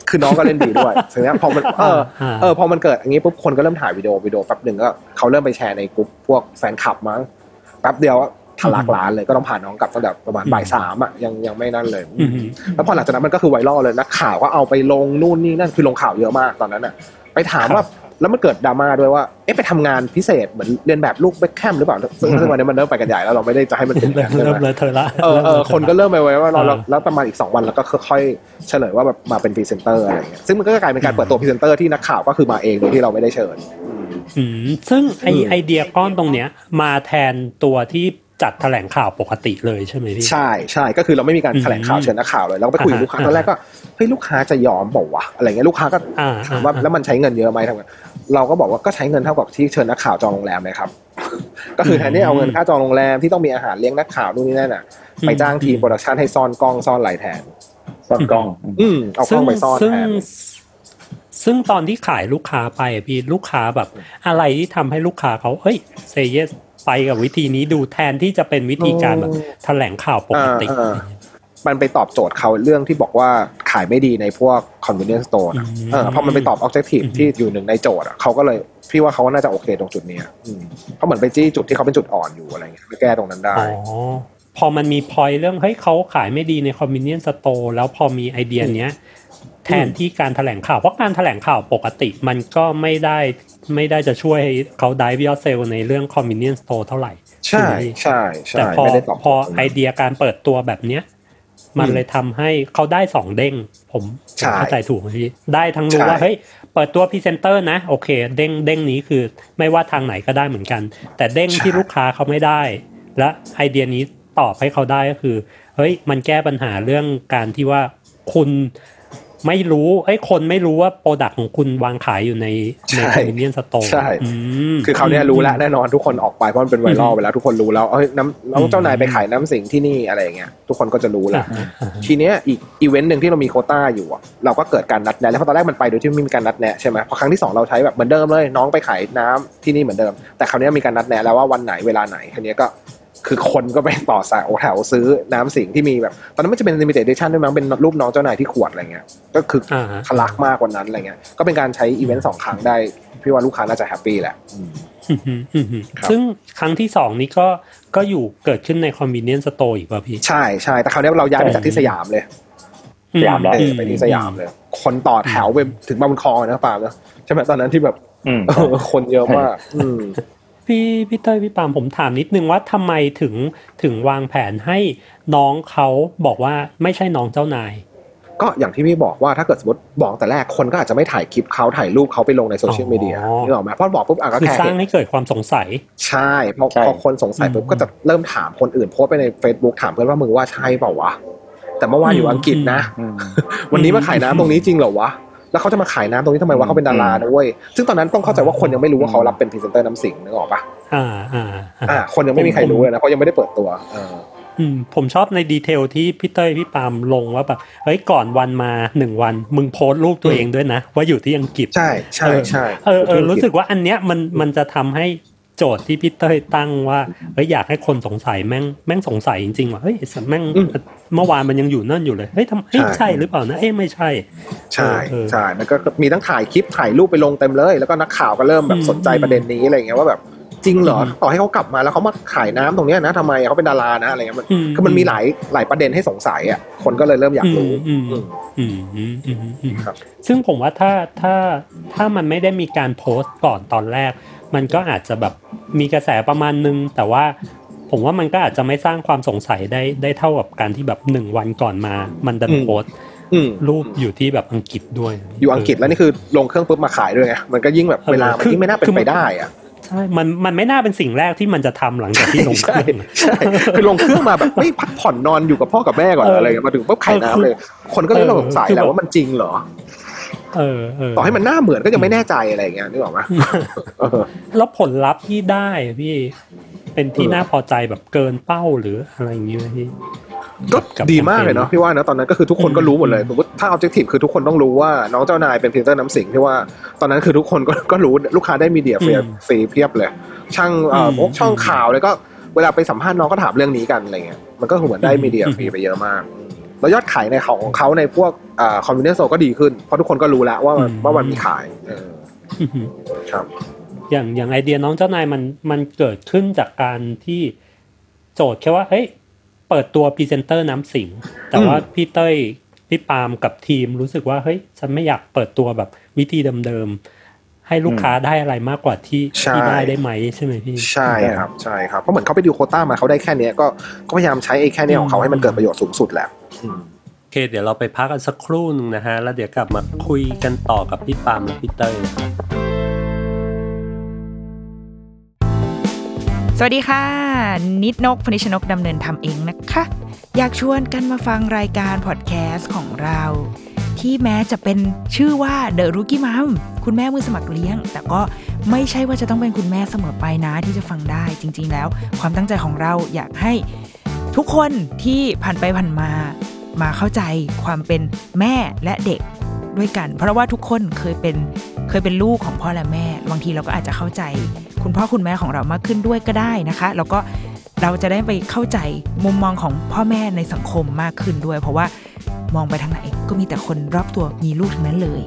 คือน้องก็เล่นดีด้วยทีเนี้ยพอมันเอออ่าเออพอมันเกิดอย่างงี้ปุ๊บคนก็เริ่มถ่ายวิดีโอวิดีโอแป๊บหนึ่งก็เขาเริ่มไปแชร์ในกลุ่มพวกแฟนคลับมั้งแป๊บเดียวทะลักร้านเลยก็ต้องผ่านน้องกลับตั้งแต่ประมาณบ่ายสามอะยังยังไม่นั่นเลยอืมแล้วพอหลังจากนั้นมันก็คือไวรัลเลยนักข่าวก็เอาไปลงนู่นนี่นั่นคือลงข่าวเยอะมากตอนนั้นอะ ไปถามว่า แล้วมันเกิดดราม่าด้วยว่า เอ๊ะไปทำงานพิเศษเหมือนเรียนแบบลูกเบคแคมหรือเปล่า ซึ่งซึ่งวันนี้มันเริ่มไปกันใหญ่แล้วเราไม่ได้จะให้มันเป็นอย่างเริ่นั้นมใช่ไหมเริ่มเลยเธอละเออเออคนก็เริ่มไปไว้ว่าเราเออแล้วแล้วประมาณอีกสองวันแล้วก็ค่อยๆเฉลยว่าแบบมาเป็นพรีเซนเตอร์อะไรอย่างเงี้ยซึ่งมันก็กลายเป็นการเปิดตัวพรีเซนเตอร์ที่นักข่าวก็คือมาเองโดยที่เราไม่ได้เชิญอืมซึ่งไออืมไอเดียก้อนตรงเนี้ยมาแทนตัวที่ จัดแถลงข่าวปกติเลยใช่ไหมพี่ใช่ใช่ก็คือเราไม่มีการอืมแถลงข่าวเชิญนักข่าวเลยเราก็ไปคุยกับลูกค้าอ่าตอนแรกก็เฮ้ยลูกค้าจะยอมปะวะอะไรเงี้ยลูกค้าก็อ่าถามว่าอ่าแล้วมันใช้เงินเยอะไหมทำไงเราก็บอกว่าก็ใช้เงินเท่ากับที่เชิญนักข่าวจองโรงแรมเลยครับ ก็คือแทนที่เอาเงินค่าจองโรงแรมที่ต้องมีอาหารเลี้ยงนักข่าวนู่นนี่นั่นอะไปจ้างทีมโปรดักชันให้ซ่อนกล้องซ่อนไมค์แทนซ่อนกล้อง อืมเอากล้องไปซ่อนซึ่งแทนซึ่งตอนที่ขายลูกค้าไปอะพี่ลูกค้าแบบ อะไรที่ทำให้ลูกค้าเขาเฮ้ย say yes ไปกับวิธีนี้ดูแทนที่จะเป็นวิธีการแบบแถลงข่าวปกติอ่าอ่ามันไปตอบโจทย์เขาเรื่องที่บอกว่าขายไม่ดีในพวก convenience store นะอืมเออพอมันไปตอบ objective อืมที่อยู่หนึ่งในโจทย์อะเขาก็เลยพี่ว่าเขาน่าจะโอเคตรงจุดเนี้ยอืมเขาเหมือนไปจี้จุดที่เขาเป็นจุดอ่อนอยู่อะไรเงี้ยไปแก้ตรงนั้นได้อ๋อพอมันมีพอยเรื่องเฮ้ยเขาขายไม่ดีใน convenience store แล้วพอมีไอเดียเนี้ย แทนที่การแถลงข่าวเพราะการแถลงข่าวปกติมันก็ไม่ได้ไม่ได้จะช่วยให้เขาได้วิ o เซลในเรื่อง convenience store เท่าไหร่ ใช่ไหมพี่ใช่ใช่แต่พอไม่ได้ตอบพอไอเดียการเปิดตัวแบบเนี้ยมันอืมเลยทำให้เขาได้สองเด้งผมผใช่มเข้าใจถูกไหมพี่ได้ทั้งรู้ใช่ว่าเฮ้ยเปิดตัวพรีเซนเตอร์นะ โอเค เด้งเด้งนี้คือไม่ว่าทางไหนก็ได้เหมือนกัน แต่เด้งที่ลูกค้าเขาไม่ได้ และไอเดียนี้ตอบให้เขาได้ก็คือ เฮ้ยมันแก้ปัญหาเรื่องการที่ว่าคุณ ไม่รู้เอ้ยคนไม่รู้ว่า product ของคุณวางขายอยู่ในในใช่ convenience store ใช่คือเขาวเนี้ยรู้แล้วแน่นอนทุกคนออกไปเพราะมันเป็นไวรัลไปแล้วทุกคนรู้แล้วเฮ้ยน้ำน้องเจ้านายไปขายน้ำสิงห์ที่นี่อะไรอย่างเงี้ยทุกคนก็จะรู้แล้ว ทีเนี้ยอีกอีเวนต์หนึ่งที่เรามีโควต้าอยู่อะเราก็เกิดการนัดแนะแล้วเพราะตอนแรกมันไปโดยที่ไม่มีการนัดแนะใช่ไหมพอครั้งที่สองเราใช้แบบเหมือนเดิมเลย น้องไปขายน้ำที่นี่เหมือนเดิม แต่คราวเนี้ยมีการนัดแนะแล้วว่าวันไหนเวลาไหนคราวเนี้ยก็ คือคนก็ไปต่อสายโอแถวซื้อน้ำสิงห์ที่มีแบบ ตอนนั้นมันจะเป็น limited edition ด้วยมั้งเป็นรูปน้องเจ้านายที่ขวดอะไรเงี้ยก็คืออ่าทะลักมากกว่านั้นอะไรเงี้ยก็เป็นการใช้อีเวนต์สองครั้งได้พี่ว่าลูกค้าน่าจะแฮปปี้แหละอืมอืมอืมอืมอืมครับซึ่งครั้งที่สองนี้ก็ก็อยู่เกิดขึ้นใน convenience store อีกป่ะพี่ ใช่ใช่แต่คราวเนี้ยเราย้ายไปจากที่สยามเลยสยามแล้วเออไปที่สยามเลย คนต่อแถวไปถึงบางบุญคลองเลยนะปาล์มนะใช่ไหมตอนนั้นที่แบบอืมเออคนเยอะมากอืม พี่พี่เต้ยพี่ปาล์มผมถามนิดนึงว่าทำไมถึงถึงวางแผนให้น้องเขาบอกว่าไม่ใช่น้องเจ้านาย ก็อย่างที่พี่บอกว่าถ้าเกิดสมมติบอกแต่แรกคนก็อาจจะไม่ถ่ายคลิปเขาถ่ายรูปเขาไปลงในโซเชียลมีเดียอ๋อนึกออกไหมเพราะบอกปุ๊บอะก็คือแค่สร้าเห็งนให้เกิดความสงสัย ใช่พอใช่พอคนสงสัยปุ๊บอืมก็จะเริ่มถามคนอื่นโพสต์ไปใน Facebook ถามเพื่อนว่ามึงว่าใช่เปล่าวะแต่เมื่อวานอยู่อังกฤษนะอืมวันนี้มาขายน้ำตรงนี้จริงเหรอวะ แล้วเขาจะมาขายน้ำตรงนี้ทำไมวะเขาเป็นดารานะเว้ยซึ่งตอนนั้นต้องเข้าใจว่าคนยังไม่รู้ว่าเขารับเป็นพรีเซนเตอร์น้ำสิงห์นึกออกปะอ่าอ่าอ่าคนยังไม่มีใครรู้เลยนะเพราะยังไม่ได้เปิดตัวเอออืมผมชอบใน detail ที่พี่เต้ยพี่ปาล์มลงว่าแบบเฮ้ยก่อนวันมาหนึ่งวัน มึงโพสต์รูปตัวเองด้วยนะ ว่าอยู่ที่อังกฤษ ใช่ใช่ใช่เออเออรู้สึกว่าอันเนี้ยมันมันจะทำให้ โจทย์ที่พี่เต้ยตั้งว่าเฮ้ยอยากให้คนสงสัยแม่งแม่งสงสัยจริงๆว่าเฮ้ยสัตว์แม่งเมื่อวานมันยังอยู่นั่นอยู่เลยเฮ้ยทำเฮ้ยใช่หรือเปล่านะเอ้ยไม่ใช่ ใช่เออใช่มันก็มีทั้งถ่ายคลิปถ่ายรูปไปลงเต็มเลย แล้วก็นักข่าวก็เริ่มแบอืบมสนใจประเด็นนี้อะไรอย่างเงี้ยว่าแบบจริงเหรออืมต่อให้เขากลับมาแล้วเขามาขายน้ำตรงเนี้ยนะทำไมเขาเป็นดารานะอะไรเงี้ยมันอืมคือมันมีหลายหลายประเด็นให้สงสัยอะคนก็เลยเริ่มอยากรู้อืมอืมอืมอืมอืมอืมครับซึ่งผมว่าถ้าถ้าถ้ามันไม่ได้มีการโพสต์ก่อนตอนแรก มันก็อาจจะแบบมีกระแสประมาณนึง แต่ว่าผมว่ามันก็อาจจะไม่สร้างความสงสัยได้ได้เท่ากับการที่แบบหนึ่งวันก่อนมา มันดันอืมโพสต์อืมรูปอยู่ที่แบบอังกฤษด้วย อยู่อังกฤษแล้วนี่คือลงเครื่องปุ๊บมาขายด้วยไงมันก็ยิ่งแบบเออเวลามันคือยิ่งไม่น่าเป็นคือไปได้อะใช่ มัน มันไม่น่าเป็นสิ่งแรกที่มันจะทำหลังจากที่ลงเคใช่รื่องใช่คือลงเครื่องมาแบบไม่พักผ่อนนอนอยู่กับพ่อกับแม่ก่อนเอออะไรเงี้ยมาถึงปุ๊บขายน้ำเลย คนก็เลยเริ่มสงสัยคือแล้แบวบว่ามันจริงเหรอ เออเออต่อให้มันหน้าเหมือนก็ยังไม่แน่ใจอะไรอย่างเงี้ยนึกออกไหมเออแล้วผลลัพธ์ที่ได้พี่เป็นที่เออน่าพอใจแบบเกินเป้าหรืออะไรอย่างเงี้ยพี่ก็กับดีมากเลยเนาะแคมเปญพี่ว่านะตอนนั้นก็คือทุกคนก็รู้หมดเลยอืมสมมติถ้า objective คือทุกคนต้องรู้ว่าน้องเจ้านายเป็นพรีเซนเตอร์น้ำสิงห์ที่ว่าตอนนั้นคือทุกคนก็ก็รู้ลูกค้าได้ media ฟรีฟรีเพียบเลย ช่างเอ่ออืมพวกช่องข่าวเลยก็เวลาไปสัมภาษณ์น้องก็ถามเรื่องนี้กันอะไรเงี้ยมันก็เหมือนได้อืม media อืมฟรีไปเยอะมาก แล้วยอดขายในของของเขาในพวกอ่า convenience store ก็ดีขึ้น เพราะทุกคนก็รู้แล้วว่ามันว่ามันมีขายเอออือหือครับ อย่างอย่างไอเดียน้องเจ้านายมันมันเกิดขึ้นจากการที่โจทย์แค่ว่าเฮ้ยเปิดตัวพรีเซนเตอร์น้ำสิงห์ แต่ว่าพี่เต้ยพี่ปาล์มกับทีมรู้สึกว่าเฮ้ยฉันไม่อยากเปิดตัวแบบวิธีเดิมๆ ให้ลูกค้าได้อะไรมากกว่าที่ใช่ที่ได้ได้ไหมใช่ไหมพี่ใช่ครับใช่ครับเพราะเหมือนเขาไปดูโควต้ามาเขาได้แค่เนี้ยก็ก็พยายามใช้ไอ้แค่เนี้ยของเขาให้มันเกิดประโยชน์สูงสุดแหละอืมโอเค เดี๋ยวเราไปพักกันสักครู่หนึงนะฮะ แล้วเดี๋ยวกลับมาคุยกันต่อกับพี่ปาล์มและพี่เต้ยนะครับสวัสดีค่ะ นิดนกพนิชนกดำเนินทำเองนะคะ อยากชวนกันมาฟังรายการพอดแคสต์ของเรา ที่แม้จะเป็นชื่อว่า The Rookie Mom คุณแม่มือสมัครเลี้ยง แต่ก็ไม่ใช่ว่าจะต้องเป็นคุณแม่เสมอไปนะที่จะฟังได้ จริง ๆ แล้ว ความตั้งใจของเราอยากให้ทุกคนที่ผ่านไปผ่านมามาเข้าใจความเป็นแม่และเด็กด้วยกัน เพราะว่าทุกคนเคยเป็นเคยเป็นลูกของพ่อและแม่ บางทีเราก็อาจจะเข้าใจ คุณพ่อคุณแม่ของเรามากขึ้นด้วยก็ได้นะคะ แล้วก็เราจะได้ไปเข้าใจมุมมองของพ่อแม่ในสังคมมากขึ้นด้วย เพราะว่ามองไปทางไหนก็มีแต่คนรอบตัวมีลูกทั้งนั้นเลย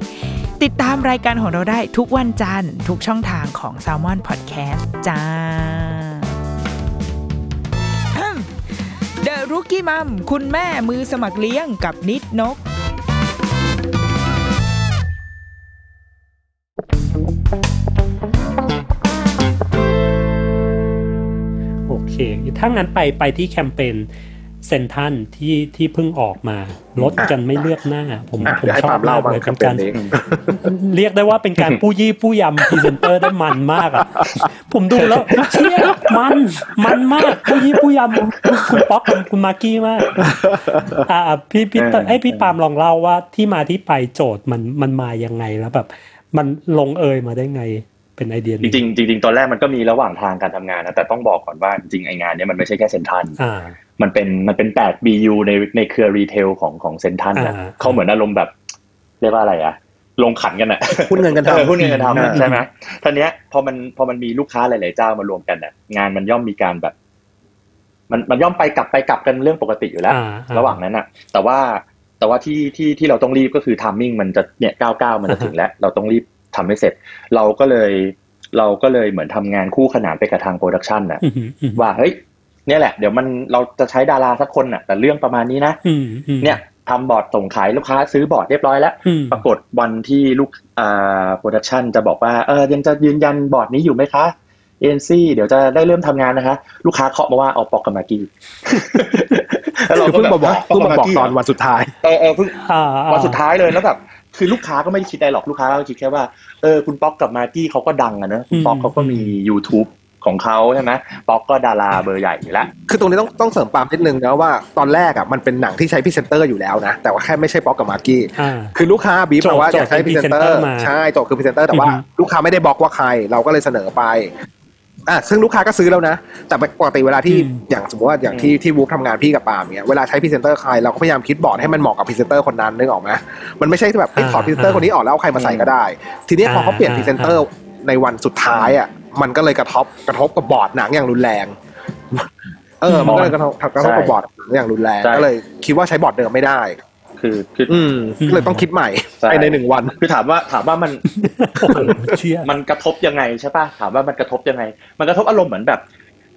ติดตามรายการของเราได้ทุกวันจันทร์ทุกช่องทางของ s ซ l m o n Podcast จ้า The Rookie Mom คุณแม่มือสมัครเลี้ยงกับนิดนก โอเค ถ้างั้นไปไปที่แคมเปญ เซ็นทรัลที่ที่เพิ่งออกมาลดกันไม่เลือกหน้า ผมอะผมเดี๋ยวให้ชอปาบล์มเล่ามากบ้างเลยแคเป็มนเปกาญรนี้เรียกได้ว่าเป็นการปู้ยี่ปู้ยำพรีเซนเตอร์ได้มันมากอะผมดูแล้วเชี่ยมันมันมากปู้ยี่ปู้ยำคุณป๊อกกับคุณมาร์กี้มากอ่าพี่พี่เต้ยพี่ปาล์มลองเล่าว่าที่มาที่ไปโจทย์มันมันมายังไงแล้วแบบ มันลงเอยมาได้ไง เป็นไอเดียจนี้ริงๆจริงๆตอนแรกมันก็มีระหว่างทางการทำงานนะแต่ต้องบอกก่อนว่าจริงๆไองานเนี้ยมันไม่ใช่แค่เซ็นทรัลอ่ามันเป็นมันเป็น8 BU ในในเครือ retail ของของเซ็นทรัลนะอ่าเขาเหมือนอารมณ์แบบ เรียกว่าอะไรอะลงขันกันอะหุ้นเงินกันทำออหุ้นเงินกันทำอ่าอะใช่ไหมท่านี้ยพอมันพอมันมีลูกค้าหลาย ๆ เจ้ามารวมกันอะงานมันย่อมมีการแบบ มันมันย่อมไปกลับไปกลับกันเรื่องปกติอยู่แล้วอ่าอ่าระหว่างนั้นอะแต่ว่าแต่ว่าที่ที่ที่เราต้องรีบก็คือ timing มันจะเนี่ยเก้าเก้ามันจะถึงแล้ว เราต้องรีบ ทำให้เสร็จ เราก็เลยเราก็เลยเหมือนทำงานคู่ขนานไปกับทางโปรดักชันนะอืมอืมว่าเฮ้ยเนี่ยแหละเดี๋ยวมันเราจะใช้ดาราสักคนน่ะ แต่เรื่องประมาณนี้นะอืมอืมเนี่ยทำบอร์ดส่งขายลูกค้าซื้อบอร์ดเรียบร้อยแล้วอืมปรากฏวันที่ลูกอ่าโปรดักชันจะบอกว่าเออยังจะยืนยันบอร์ดนี้อยู่ไหมคะเอเจนซีเดี๋ยวจะได้เริ่มทำงานนะคะ ลูกค้าเคาะมาว่าเอาป๊อกกับมาร์กี้แล้วเราคือก็เพิ่งแบบมาบอกฮะเพิ่งมาบอกกี้ตอนวันสุดท้ายเออเออเพิ่งอ่าวันสุดท้ายเลยแล้วแบบ คือลูกค้าก็ไม่ได้คิดอะไรหรอกลูกค้าก็คิดแค่ว่าเออคุณป๊อกกับมาร์กี้เขาก็ดังอะเนอะคุณป๊อกเขาก็มี YouTube ของเขาใช่ไหมป๊อกก็ดาราเบอร์ใหญ่อยู่แล้วคือตรงนี้ต้องต้องเสริมปาล์มนิดนึงนะว่าตอนแรกอะมันเป็นหนังที่ใช้พรีเซนเตอร์อยู่แล้วนะแต่ว่าแค่ไม่ใช่ป๊อกกับมาร์กี้อ่าคือลูกค้าบีบมาว่าโจทย์อยากใช้พรีเซนเตอร์มาใช่โจทย์คือพรีเซนเตอร์แต่ว่าอือฮึลูกค้าไม่ได้บอกว่าใครเราก็เลยเสนอไป อะซึ่งลูกค้าก็ซื้อแล้วนะ แต่ปกติเวลาที่อืมอย่างสมมติว่าอย่างที่ที่วูฟทำงานพี่กับปาล์มเนี่ยเวลาใช้พรีเซนเตอร์ใครเราก็พยายามคิดบอร์ดให้มันเหมาะกับพรีเซนเตอร์คนนั้นนึกออกไหมมันไม่ใช่แบบเอ้ยถอดพรีเซนเตอร์คนนี้ออกแล้วเอาใครมาใส่ก็ได้ ทีนี้พอเขาเปลี่ยนพรีเซนเตอร์ในวันสุดท้ายอะมันก็เลยกระทบกระทบกับบอร์ดหนังอย่างรุนแรง เออ มันก็เลยกระทบกระทบกับบอร์ดอย่างรุนแรงใช่ก็เลยคิดว่าใช้บอร์ดเดิมไม่ได้ คือคืออืมก็เลยต้องคิดใหม่ใช่ภายในหนึ่งวันคือถามว่าถามว่ามันโอ้โหเชี่ยมันกระทบยังไงใช่ป่ะถามว่ามันกระทบยังไง มันกระทบอารมณ์เหมือนแบบ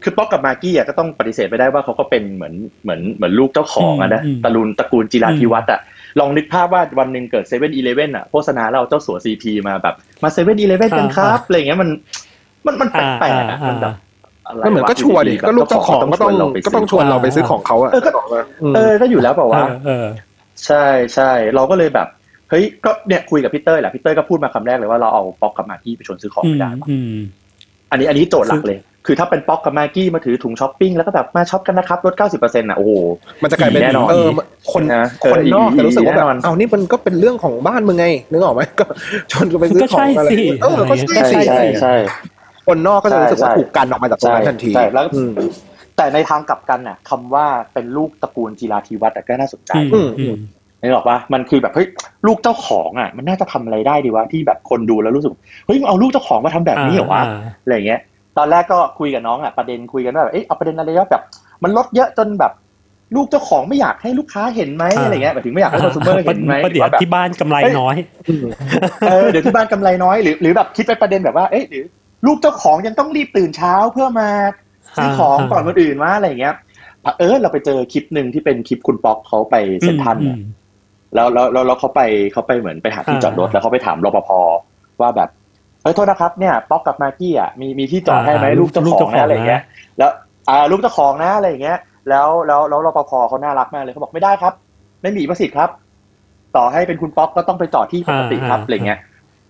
คือป๊อกกับมากกี้อะก็ต้องปฏิเสธไปได้ว่าเขาก็เป็นเหมือนเหมือนเหมือนลูกเจ้าของอะนะอืมตระกูลตระกูลจิราธิวัฒน์อะลองนึกภาพว่าวันหนึ่งเกิดเซเว่นอีเลเว่นอะโฆษณาเราเจ้าสัวซีพีมาแบบมาเซเว่นอีเลเว่นกันครับอะไรอย่างเงี้ยมันมันมันแปลกๆอะมันแบบอะไรก็เหมือนก็ชวนดิแบบก็ลูกเจ้าของก็ต้องชวนเราไปก็ต้องชวนเราไปซื้อของเขาอะเออก็เออก็อยู่แล้วเปล่าวะเออเออ ใช่ใช่เราก็เลยแบบเฮ้ยก็เนี่ยคุยกับพี่เต้ยแหละพี่เต้ยก็พูดมาคำแรกเลยว่าเราเอาป๊อกกับมากกี้ไปชวนซื้อของอืไม่มได้อืมอันนี้อันนี้โจทย์หลักเลย คือถ้าเป็นป๊อกกับมากกี้มาถือถุงช้อปปิ้งแล้วก็แบบมาช็อปกันนะครับลด90%อะโอ้โหมันจะกลายเป็นแน่นอนเออคนนะคนนอกเออจะรู้สึกว่าแบบแน่นอนเอานี่มันก็เป็นเรื่องของบ้านมึงไงนึกออกไหมก็ชวนกันไปซื้อก็ขอใช่งอะไรสิเออก็ใช่ใช่สิใช่ใช่คนนอกก็จะรู้สึกว่าใช่ถูกกันออกมาจากตรงนั้นทันทีใช่แล้วอืม แต่ในทางกลับกันน่ะคำว่าเป็นลูกตระกูลจีราธิวัฒน์อะก็น่าสนใจอืมอืมนึกออกปะมันคือแบบเฮ้ยลูกเจ้าของอะ มันน่าจะทำอะไรได้ดีวะที่แบบคนดูแล้วรู้สึกเฮ้ยมึงเอาลูกเจ้าของมาทำแบบนี้เหรอวะอ่าอะไรเงี้ย ตอนแรกก็คุยกับน้องอะประเด็นคุยกันว่าแบบเอ๊ะเอาประเด็นอะไรว่าแบบ มันลดเยอะจนแบบลูกเจ้าของไม่อยากให้ลูกค้าเห็นไหมอ่าอะไรเงี้ยหมายถึงไม่อยากให้คอนซูเมอร์เห็นไหมประเดี๋ยวว่าแบบที่บ้านกำไรน้อยเออเดี๋ยวที่บ้านกำไรน้อยหรือหรือแบบคิดไปประเด็นแบบว่าเอ๊ะหรือลูกเจ้าของยังต้องรีบตื่นเช้าเพื่อมา ซื้อของอ่าก่อนคนอื่นว่าอะไรเงี้ยเออเราไปเจอคลิปหนึ่งที่เป็นคลิปคุณป๊อกเขาไปเซ็นทรัลอืเนี่ยมแล้วแล้วแล้วแล้วเขาไปเขาไปเหมือนไปหาที่อ่าจอดรถแล้วเขาไปถามรปภว่าแบบเฮ้ยโทษนะครับเนี่ยป๊อกกับมากกี้อะมีมีที่จอดให้ไหมอ่าลูกเจ้าลูกขอเจ้างของนะอะไรเงี้ยนะแล้วอ่าลูกเจ้าของนะอะไรอย่างเงี้ย แล้วแล้วแล้วรปภเขาน่ารักมากเลยเขาบอกไม่ได้ครับ ไม่มีประสิทธิ์ครับ ต่อให้เป็นคุณป๊อกก็ต้องไปจอดที่ปกติครับอ่าอะไรเงี้ย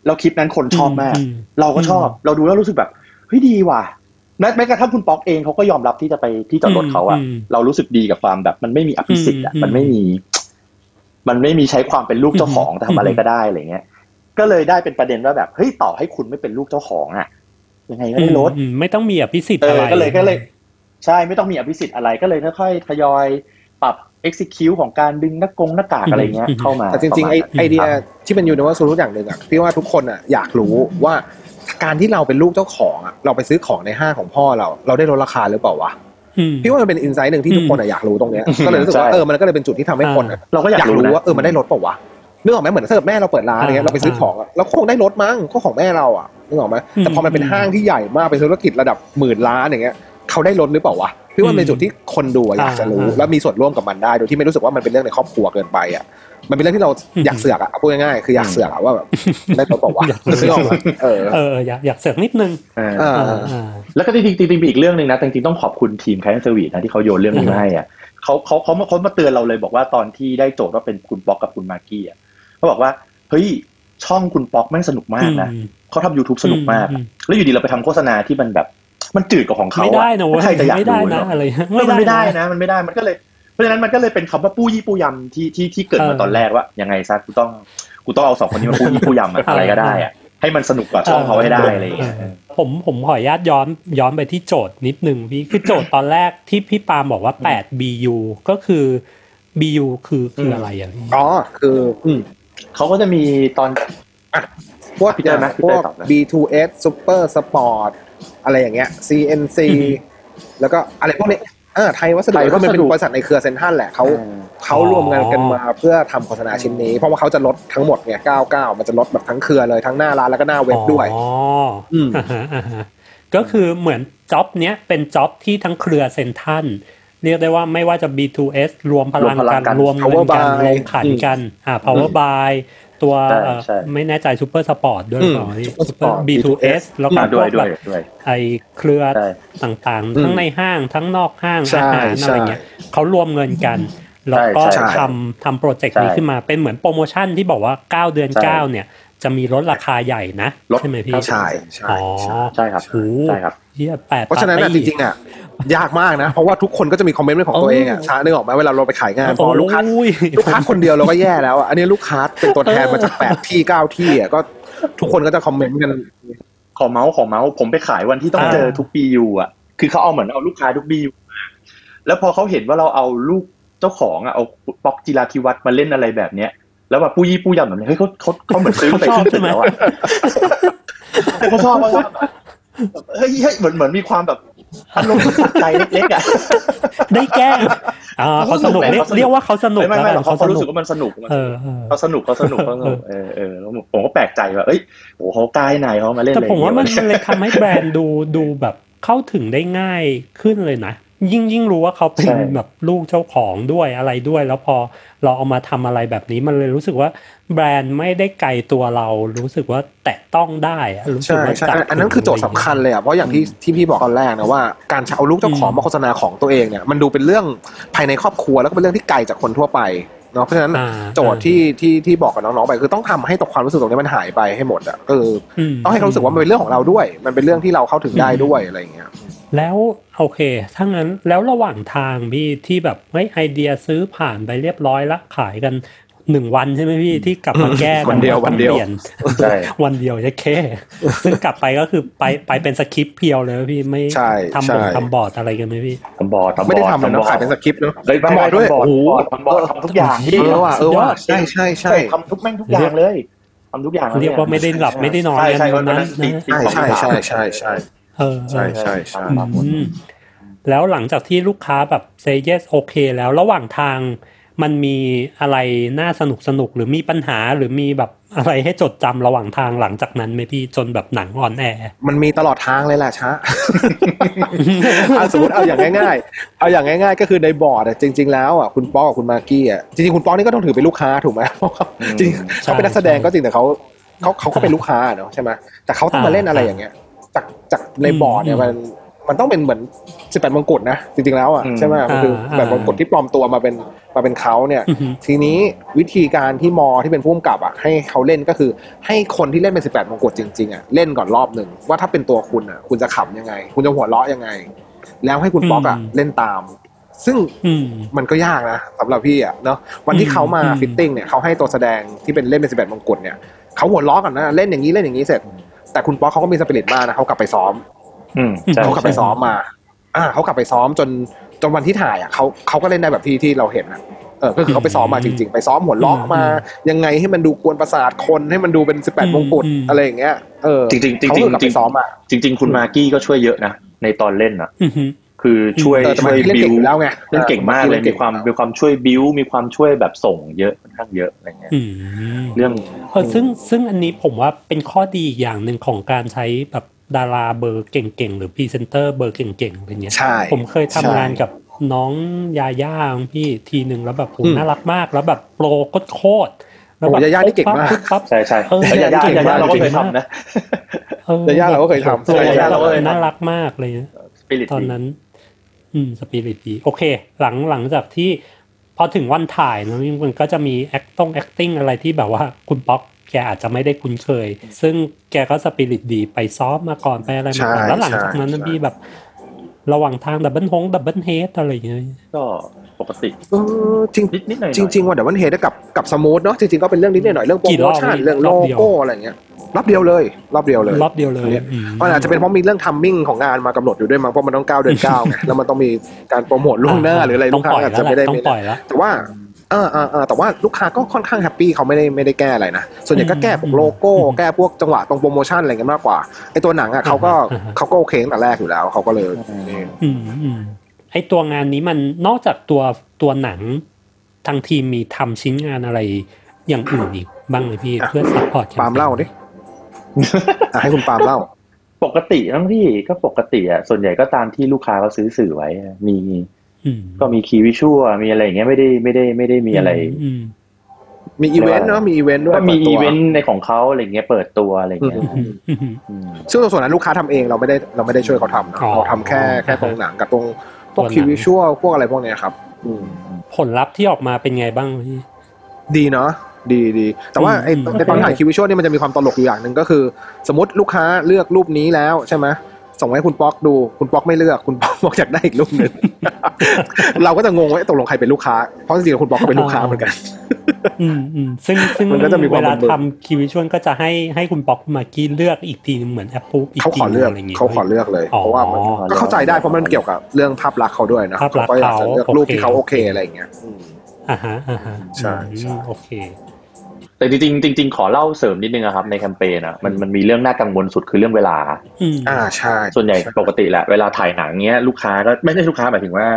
แล้วคลิปนั้นคนชอบมากอืมเราก็ชอบอืมเราดูแล้วรู้สึกแบบเฮ้ยดีว่ะ แม้แม้กระทั่งคุณป๊อกเองเขาก็ยอมรับที่จะไปที่จอดรถเขาอะอืมเรารู้สึกดีกับความแบบ มันไม่มีอภิสิทธิ์อะอืมมันไม่มี มันไม่มีใช้ความเป็นลูกเจ้าของอืมทำอะไรก็ได้อะไรเงี้ย ก็เลยได้เป็นประเด็นว่าแบบเฮ้ยต่อให้คุณไม่เป็นลูกเจ้าของอะยังไงก็ได้ลดอืมไม่ต้องมีอภิสิทธิ์เออะอไรก็เลยก็เลย ใช่ไม่ต้องมีอภิสิทธิ์อะไรก็เลยค่อยๆทยอยปรับ execute ของการดึงหน้ากงหน้ากากอะไรเงี้ยเข้ามาแต่จริงๆไอประมาณนั้นไอเดียครับที่เป็นยูนิเวอร์แซลอย่างหนึ่งอะพี่ว่าทุกคนอะอยากรู้ว่า การที่เราเป็นลูกเจ้าของอะเราไปซื้อของในห้างของพ่อเรา เราได้ลดราคาหรือเปล่าวะอืมพี่ว่ามันเป็นอินไซต์หนึ่งที่ทุกคนอะอยากรู้ตรงเนี้ยก็เลยรู้สึกว่าใช่เออมันก็เลยเป็นจุดที่ทำให้คนอะเราก็อยากรู้นะว่าเออมันได้ลดเปล่าวะนึกออกไหมเหมือนเสิร์ฟแม่เราเปิดร้านอะไรเงี้ยอ่าเราไปซื้อของอะเราคงได้ลดมั้งก็ของแม่เราอะนึกออกไหมแต่พอมันเป็นอืมห้างที่ใหญ่มากเป็นธุรกิจระดับหมื่นล้านอย่างเงี้ย เขาได้ลดหรือเปล่าวะพี่ว่ามันเป็นจุดที่คนดูอะอยากจะรู้อ่าแล้วมีส่วนร่วมกับมันได้โดยที่ไม่รู้สึกว่ามันเป็นเรื่องในครอบครัวเกินไปอะมันเป็นเรื่องที่เราอืมอยากเสือกอะพูดง่ายๆคืออยากเสือกอะว่าแบบได้ลดเปล่าวะอยากนึกออกไหมเออเอออยากอยากเสริมนิดนึงเออเอออ่าอ่าแล้วก็จริงๆจริงๆมีอีกเรื่องหนึ่งนะแต่จริงๆต้องขอบคุณทีมแคส service นะที่เขาโยนเรื่องนี้มาให้อะเขาเขาเขามาเขามาเตือนเราเลยบอกว่าตอนที่ได้โจทย์ว่าเป็นคุณป๊อกกับคุณมากกี้อะเขาบอกว่าเฮ้ยช่องคุณป๊อกแม่งสนุกมากนะอืมเขาทำ YouTube สนุกมากอือะมแล้วอยู่ดีเราไปทำโฆษณาที่มันแบบ มันจืดกว่าของเขาไม่อะได้นะเว้ยใครจะอยากไม่ดูได้นะเนาะอะไรเออมันไม่ได้นะมันไม่ได้มันก็เลยเพราะฉะนั้นมันก็เลยเป็นคำว่าปู้ยี่ปู้ยำที่ที่ที่เกิดมาเออตอนแรกว่ายังไงซะกูต้องกูต้องเอาสองคนนี้มาปู้ยี่ปู้ยำอะอะไรก็ได้อะให้มันสนุกกว่าช่องเขาให้ได้อะไรอย่างเงี้ยผมผมขออนุญาตย้อนย้อนไปที่โจทย์นิดนึงพี่คือโจทย์ตอนแรกที่พี่ปาล์มบอกว่า8 BU ก็คือ BU คือคืออะไรอะพี่อ๋อคืออืมเขาก็จะมีตอนพวกพี่เต้ยไหมพี่พเต้วยกตอบนะ B2S Super Sport อะไรอย่างเงี้ย CNC อือฮึแล้วก็อะไรพวกนี้เออไทยวัสดุไทยวัก็สดุมันเป็นบริษัทในเครือเซนทรัลแหละเขาเออเขารวมงานกันมาเพื่อทำโฆษณาชิ้นนี้ เพราะว่าเขาจะลดทั้งหมดเนี่ย99มันจะลดแบบทั้งเครือเลยทั้งหน้าร้านแล้วก็หน้าเว็บด้วยอ๋ออืมอ่าฮะอ่าฮะก็คือเหมือนจ็อบเนี้ยเป็นจ็อบที่ทั้งเครือเซนทันเรียกได้ว่าไม่ว่าจะ B2S รวมพลังรวมพลักังนกันรวมเงิน Power กัน Buy ลงขันกันอ่า Power Buy ตัวใช่เอ่อใช่ไม่แน่ใจ Super Sport ด้วยอืมเปล่าพี่ Super Sport B2S แล้วก็อ่าพด้ววยกด้แบวยบด้วยไอเครือใช่ต่างอืๆมทั้งในห้างทั้งนอกห้างใช่อาหารอะไรเงี้ยเขารวมเงินกันแล้วก็ใช่ทำทำโปรเจกต์นี้ใช่ขึ้นมาเป็นเหมือนโปรโมชั่นที่บอกว่า 9 เดือนใช่9เนี่ย จะมีลดราคาใหญ่นะลดใช่ไหมพี่ใช่ใช่อ๋อใช่ใช่ครับโอ้โหใช่ครับเฮียแปดเพราะฉะนั้นน่ะจริงๆอะ ยากมากนะ เพราะว่าทุกคนก็จะมีคอมเมนต์เป็นของตัวเองอะช้านึกออกไหมเวลาเราไปขายงานพอลูกค้าโอ้ยลูกค้าคนเดียวเราก็แย่แล้วอะอันนี้ลูกค้าเป็นตัวแทนมาจากแปดที่เก้าที่อะก็ทุกคนก็จะคอมเมนต์กันขอเมาส์ขอเมาส์ผมไปขายวันที่ต้องอ่าเจอทุกปีอยู่อะ คือเขาเอาเหมือนเอาลูกค้าทุกปีอยู่มาแล้วพอเขาเห็นว่าเราเอาลูกเจ้าของอะเอาป๊อกจิราธิวัฒน์มาเล่นอะไรแบบเนี้ยแล้วแบบปู้ยี่ปู้ยำแบบนี้เฮ้ยเขาเขาเขาเหมือนซื้อไปเขาชอบครึ่งใช่ไหมแล้วอะเขาชอบเขาชอบแบบเฮ้ยเฮ้ยเหมือนเหมือนมีความแบบ อารมณ์ใจเล็กๆอะได้แกล้งอ่าเขาสนุกเรียกเรียกว่าเขาสนุกไม่ไม่แล้วไม่กันเขาเขาสเขารู้นุสึกกว่ามันสนุกมันเออเออเขาสนุกเขาสนุกเขาสนุกเออเออแล้วผมก็แปลกใจว่าเอ้ยโอ้เขากล้ายนายเขามาเล่นแต่อะไรผมว่ามันอย่งมันเงี้ยเลยทำให้แบรนด์ดูดูแบบเข้าถึงได้ง่ายขึ้นเลยนะ ยิ่งยิ่งรู้ว่าเขาเป็นแบบลูกเจ้าของด้วยอะไรด้วย แล้วพอเราเอามาทำอะไรแบบนี้มันเลยรู้สึกว่าแบรนด์ไม่ได้ไกลตัวเรารู้สึกว่าแตะต้องได้อะรู้สึกใช่ว่าใช่จับอันนั้นคือโจทย์สำคัญเลยอะเพราะอย่างที่ที่พี่บอกตอนแรกนะว่าการเอาลูกเจ้าของมาโฆษณาของตัวเองเนี่ยมันดูเป็นเรื่องภายในครอบครัวแล้วก็เป็นเรื่องที่ไกลจากคนทั่วไปเนาะเพราะฉะนั้นอ่าโจทย์ที่ที่ที่บอกกับน้องๆไป คือต้องทำให้ตกความรู้สึกตรงนี้มันหายไปให้หมดอะเออมต้องให้เขารู้สึกว่ามันเป็นเรื่องของเราด้วย มันเป็นเรื่องที่เราเข้าถึงได้ด้วยอะไรอย่างเงี้ย แล้วโอเค ถ้างั้นแล้วระหว่างทางพี่ที่แบบเฮ้ยไอเดียซื้อผ่านไปเรียบร้อยละขายกันหนึ่งวันใช่ไหมพี่ที่กลับมาแก้กัวันเดียววันเดียวปลี่ยนใช่วันเดียวจะแค่ซึ่งกลับไปก็คือไปไปเป็นสคริปต์ pure เลยพี่ไม่ใช่ทำบใช่ททำบอร์ดอะไรกันไหมพี่ทำบอร์ดทำบอร์ดไม่ได้ทำเลยบเนาะอร์ดขายเป็นสคริปต์เนาะเฮ้ยไม่ทำบอร์ดด้วยทำบอร์ดโอ้โหทำบอร์ดทำทุกอย่างเออว่ะเออว่ะใช่ใช่ใช่ทำทุกแม่งทุกอย่างเลยทำทุกอย่างลเรียกว่าไม่ได้หลับไม่ได้นอนใช่ใช่กัวันนนั้นั้นนตีตีใช่สองใช่ตีใช่สามใช่ใช่ เออใช่ใช่ใช่อืมแล้วหลังจากที่ลูกค้าแบบ say yes โอเคแล้วระหว่างทางมันมีอะไรน่าสนุกสนุกหรือมีปัญหาหรือมีแบบอะไรให้จดจำระหว่างทางหลังจากนั้นไหมพี่จนแบบหนัง on airมันมีตลอดทางเลยแหละช้าเอาสมมติเอาอย่างง่ายๆ เอาอย่างง่าย ๆ ก็คือในบอร์ดอะจริง ๆ แล้วอะคุณป๊อกกับคุณมากกี้อะจริงๆคุณป๊อกนี่ก็ต้องถือเป็นลูกค้าถูกไหมเพราะเขาจริงๆเขาเป็นนักแสดงก็จริงแต่เขาเขาเขาก็เป็นลูกค้าเนาะใช่ไหมแต่เขาต้องมาเล่นอะไรอย่างเงี้ย จากจากในบอร์ดเนี่ยอืมมันมันต้องเป็นเหมือนสิบแปดมงกุฎนะจริงๆแล้วอะอืมใช่ไหมมันคืออ่าแบบมงกุฎที่ปลอมตัวมาเป็นมาเป็นเขาเนี่ยอือหือทีนี้วิธีการที่มอที่เป็นผู้กำกับอะให้เขาเล่นก็คือ ให้คนที่เล่นเป็นสิบแปดมงกุฎจริงๆอะเล่นก่อนรอบหนึ่งว่าถ้าเป็นตัวคุณอะคุณจะขำยังไง คุณจะหัวเราะยังไง แล้วให้คุณป๊อกอะอืมเล่นตาม ซึ่งอืมมันก็ยากนะสำหรับพี่อะเนาะวันที่เขามาอืม fitting เนี่ยเขาให้ตัวแสดงที่เป็นเล่นเป็นสิบแปดมงกุฎเนี่ยเขาหัวเราะกันนะเล่นอย่างนี้เล่นอย่างนี้เสร็จ แต่คุณป๊อกเขาก็มีสปิริตมากนะเขากลับไปซ้อมอืมใช่เขากลับไปซ้อมมา อ่าเขากลับไปซ้อมจนจนวันที่ถ่ายอะเขาเขาก็เล่นได้แบบที่ที่เราเห็นอะเออก็คือเขาไปซ้อมมาจริง ๆ ไปซ้อมหัวเราะมา ยังไงให้มันดูกวนประสาทคนให้มันดูเป็นสิบแปดอืมมงกุฎอืมอะไรอย่างเงี้ยเออจริงๆจริงๆเขาก็กลับจริไปงๆซ้อมมาจริงๆคุณมากกี้ก็ช่วยเยอะนะในตอนเล่นอะอือหือ คือช่วยเออแต่ช่มัวยนเล่นบิเก่วงอยู่แล้วไงเล่นเก่งมากเลยเล่นเก่มีงความมีความช่วยบิวมีความช่วยแบบส่งเยอะค่อนข้างเยอะอะไรเงี้ยอืมเรื่องเออซึ่งซึ่งอันนี้ผมว่าเป็นข้อดีอีกอย่างหนึ่งของการใช้แบบดาราเบอร์เก่งๆ หรือพรีเซนเตอร์เบอร์เก่งๆอะไรเงี้ยใช่ผมเคยทำใช่งานกับน้องยาย่าของพี่ทีหนึ่งแล้วแบบโหอืมน่ารักมาก แล้วแบบโปรโคตรๆแล้วโอ้แบบยาย่านี่เก่งมากปุ๊บปั๊บใช่ใช่เออแล้วยาย่าเก่งยาย่ามากเราก็เคยเก่งมากทำนะเออยาย่าเราก็เคยทำโปรใช่ยาย่าเราก็เคยทำน่ารักมากเลยนะสปิริตตอนนั้น อืมสปิริตดีโอเค หลังหลังจากที่พอถึงวันถ่ายเนอะมันก็จะมีแอคต้อง acting อะไรที่แบบว่าคุณป๊อกแกอาจจะไม่ได้คุ้นเคย ซึ่งแกก็สปิริตดีไปซ้อมมาก่อนไปอะไรมาก่อนใช่แล้วหลังจากนั้นใช่นะพี่แบบระหว่างทางดับเบิลฮงดับเบิลเฮดอะไรอย่างเงี้ยก็ ปกติเออจริงนิดนิดหน่อยๆจริงๆว่าเดี๋ยววันเฮดกับกับสมูทเนาะจริงๆก็เป็นเรื่องนิดหน่อยๆเรื่องโปรกี่โมรอบชั่นพี่เรื่องรโลอบเดียวโก้อะไรเงี้ยรอบเดียวเลยรอบเดียวเลยรอบเดียวเลยอืมมันอาจจะเป็นเพราะมีเรื่อง timing ของงานมากำหนดอยู่ด้วยมั้งเพราะมันต้องก้าวเดือนเก้าไงแล้วมันต้องมีการโปรโมทล่วงหน้าหรืออะไรต้ลูองกค้าปล่อยอาจแล้วจะแหไม่ได้ละต้องไม่ปได้ล่อยแล้วแต่ว่าเออเออเออแต่ว่าลูกค้าก็ค่อนข้าง happy เขาไม่ได้ไม่ได้แก้อะไรนะส่วนใหญ่ก็แก้พวกโลโก้อืมแก้พวกจังหวะตรงโปรโมชั่นอะไรเงี้ยมากกว่าไอตัวหนังอะเขาก็อ่าฮะเขาก็โอเคตั้งแต่แรกอยู่แล้วเขาก็เลยนี่อืมอืม ไอตัวงานนี้มันนอกจากตัวตัวหนังทางทีมมีทำชิ้นงานอะไรอย่างอื่นอีกบ้างไหมพี่เพื่อ support ปาล์มเล่าดิอะให้คุณปาล์มเล่า ปกติทั้งที่ก็ปกติอะส่วนใหญ่ก็ตามที่ลูกค้าเขาซื้อสื่อไว้อะมีอืมก็มี key visual มีอะไรอย่างเงี้ยไม่ได้ไม่ได้ไม่ได้มีอะไรอืมมีอีเวนต์เนาะมีอีเวนต์ด้วยก็มีเปิดตัวเวนต์ในของเขาอะไรเงี้ยเปิดตัวอะไรเงี้ยอืมอืมอืมอืมซึ่งส่วนนั้นลูกค้าทำเองเราไม่ได้เราไม่ได้ช่วยเขาทำนะอ๋อเราทำแค่แค่ตรงหนังกับตรง พวกตัวหนัง key visual พวกอะไรพวกเนี้ยครับอืมผลลัพธ์ที่ออกมาเป็นไงบ้างพี่ดีเนาะดีดีแต่ว่าไอ้อืมในตอนถ่ายคิววิชวลนี่มันจะมีความตลกอยู่อย่างหนึ่งก็คือ สมมติลูกค้าเลือกรูปนี้แล้วใช่ไหม ส่งให้คุณป๊อกดู คุณป๊อกไม่เลือก คุณป๊อกบอกอยากได้อีกรูปหนึ่งเราก็จะงงว่าเอ๊ะตกลงใครเป็นลูกค้า เพราะจริงๆคุณป๊อกก็เป็นลูกค้าเหมือนกัน อืมอืมซึ่งซึ่งมันก็จะมีความเวลาเบิ่งทำคีวิชวลก็จะให้ให้คุณป๊อกมากี้เลือกอีกทีนึงเหมือนแอปปุ๊บอีกเขาทีขอเลือกะไรย่งงี้ยเขาขอเลือกเลยอ๋อเพราะว่ามันก็เข้าใจได้เพราะมันเกี่ยวกับเรื่องภาพลักษณ์เขาด้วยนะภาพลักษณ์ก็อยากจะเลือกเขารูปที่เขาโอโอเคเคอะไรอย่างเงี้ยอืมอ่าฮะอ่าฮะใช่ใช่อืมโอเค แต่จริงๆจริงๆขอเล่าเสริมนิดนึงอะครับในแคมเปญอะมันมันมีเรื่องน่ากังวลสุดคือเรื่องเวลาอืมอ่าใช่ ส่วนใหญ่ปกติแหละเวลาถ่ายหนังเงี้ยลูกค้าก็ไม่ใช่ลูกค้าหมายถึงว่า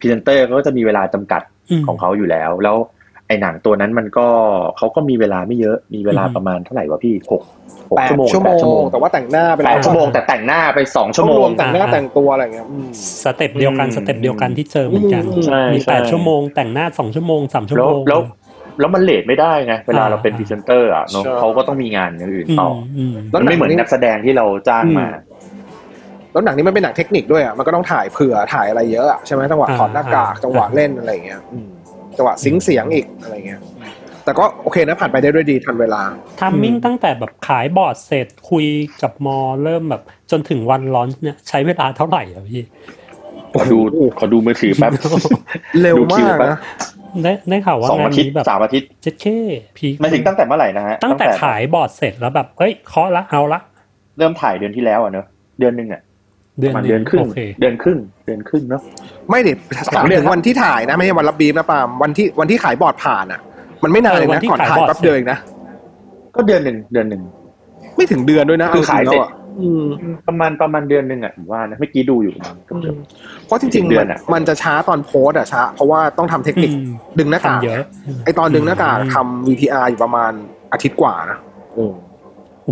พรีเซนเตอร์เขาก็จะมีเวลาจำกัดอืมของเขาอยู่แล้ว แล้วไอ้หนังตัวนั้นมันก็เขาก็มีเวลาไม่เยอะมีเวลาอืมประมาณเท่าไหร่วะพี่หกหกแปดชั่วโมงชั่วโมแปดชั่วโมงงแต่ว่าแต่งหน้าไปแปแล้วดชั่วโมงแต่แต่งหน้าไปสองชั่วโมต้องรงวมแต่งหน้าอ่าแต่งตัวอะไรอย่างเงี้ยอืมstep เดียวกันอืม step เดียวกันที่เจอเหมือนกันอืมใช่มีใช่แปดชั่วโมงแต่งหน้าสองชั่วโมงสามชั่วแล้วโมงแล้ว แล้วมัน late ไม่ได้ไงเวลาอ่าเราเป็นพรีเซนเตอร์อะเนาะใช่เขาก็ต้องมีงานอย่างอื่นอืมต่ออืมแล้วมันไม่เหมือนนักแสดงที่เราจ้างมาแล้วหนังนี้มันเป็นหนังเทคนิคด้วยอะมันก็ต้องถ่ายเผื่อถ่ายอะไรเยอะอะใช่ไหมจังหวะอ่าถอดหน้ากากอ่าจังหวะเล่นอะไรอย่างเงี้ยอืมจังหวะ sync เสียงอีกอะไรเงี้ยแต่ก็โอเคนะผ่านไปได้ด้วยดีทันเวลา timing ตั้งแต่แบบขายบอร์ดเสร็จคุยกับมอเริ่มแบบ จนถึงวันลอนช์เนี่ยใช้เวลาเท่าไหร่อะพี่ขอดูขอดูมือถือแป๊บเร็วดูคิมากแป๊บนะ ได้ได้ข่าวว่าสองงานอาทิตย์นี้แบบสามอาทิตย์เจ็ดเคพีไม่ถึงตั้งแต่เมื่อไหร่นะฮะตั้งแต่ขายบอร์ดเสร็จแล้วแบบเฮ้ยเคาะละเอาละ เริ่มถ่ายเดือนที่แล้วอะเนอะเดือนหนึ่งอะเดืปอนระมาณหเดือนครึ่งโอเคเดือนครึ่งเดือนครึ่งเนาะไม่ดิสามเดือนถึงวันที่ถ่ายนะไม่ใช่วันรับบีฟนะปาล์มวันที่วันที่ขายบอร์ดผ่านอะ มันไม่นานเลยเออวันนะที่ก่อนขายถ่ายบอร์ดแป๊บเดียวเองนะก็เดือนหนึ่งเดือนหนึ่งไม่ถึงเดือนด้วยนะคือขายเสร็จ อจงๆแล้วอะอืมประมาณประมาณเดือนหนึ่งอะผมว่านะเมื่อกี้ดูอยู่เกือบเพราะจริงเดืๆอมันนอะมันจะช้าตอนโพสต์อะช้าเพราะว่าต้องทำเทคนิคอืมดึงหน้ากากทำเยอะไอตอนดึงหน้ากากอืมทำ VTR อยู่ประมาณอาทิตย์กว่านะอืม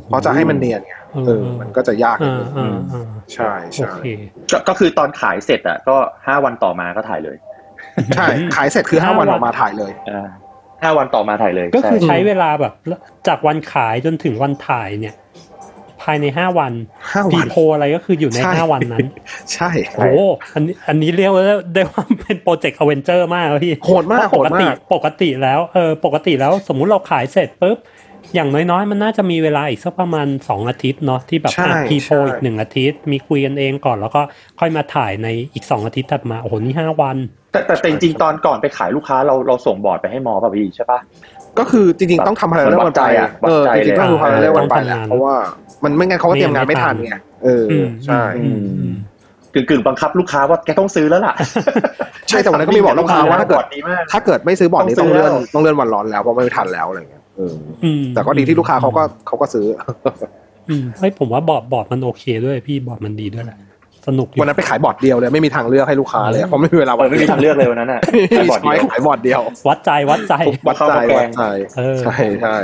เพราะจะให้มันเนียนไงเออ มันก็จะยากนิดอ่านึงอ่าอ่าใช่โอใช่เคก็ก็คือตอนขายเสร็จอะก็ห้าวันต่อมาก็ถ่ายเลย ใช่ขายเสร็จคือห้าห้าวัวันนออกมาถ่ายเลยอ่าห้าวันต่อมาถ่ายเลย ก็คือใช่ใช้เวลาแบบจากวันขายจนถึงวันถ่ายเนี่ย ภายในห้าวัน pre-pro อะไรก็คืออยู่ในใช่ห้าวันนั้น ใช่โอ้โหอันนี้อันนี้เรียกว่าได้ว่าเป็น project Avengers มากเลยพี่โหดมากเพระโหปดกติมากปกติแล้วเออปกติแล้วสมมุติเราขายเสร็จปุ๊บอย่างน้อยๆ มันน่าจะมีเวลาอีกสักประมาณสองอาทิตย์เนาะที่แบบใช่พีโพใช่อีกหนึ่งอาทิตย์ มีคุยกันเองก่อนแล้วก็ค่อยมาถ่ายในอีกสองอาทิตย์ถัดมาโอ้โหนี่ห้าวันแต่แต่แต่จริงๆตอนก่อนไปขายลูกค้าเราเราส่งบอร์ดไปให้มอป่ะพี่ใช่ปะ ก็คือจริงๆต้องทำ parallel วันไปวัดใจอะเออวัดใจจริงๆต้องดูเลยพาราเรลวันไปต้องแหละทำงานเพราะว่ามันไม่งั้นเขาก็เตรียมงานไม่ทันไงเอออมใช่อืมอืมกึ่งกึ่งๆบังคับลูกค้าว่าแกต้องซื้อแล้วล่ะ ใช่แต่วันนั้นก็มีบอกลูกค้าว่าถ้าเกิดบอร์ดีมากถ้าเกิดไม่ซื้อบอร์ดนี้ต้องซื้อเลื่อนแล้วต้องเลื่อนวัน on air แล้วเพราะไม่ทันแล้วอะไรเงี้ยเอออืมแต่ก็ดีที่ลูกค้าเขาก็เขาก็ซื้ออืมเฮ้ยผมว่าบอร์ดบอร์ดมันโอเคด้วยพี่บอร์ดมันดีด้วยแหละ สนุกอยู่วันนั้นไปขายบอร์ดเดียวเลยไม่มีทางเลือกให้ลูกค้าเลยเพราะไม่มีเวลาเออไม่มีทางเลือกเลยวันนั้นอะไม่มีบอร์ด choice เดียวขายบอร์ดเดียว วัดใจวัดใจวัดใจเข้ามาแกวัดใจเออใช่ใช่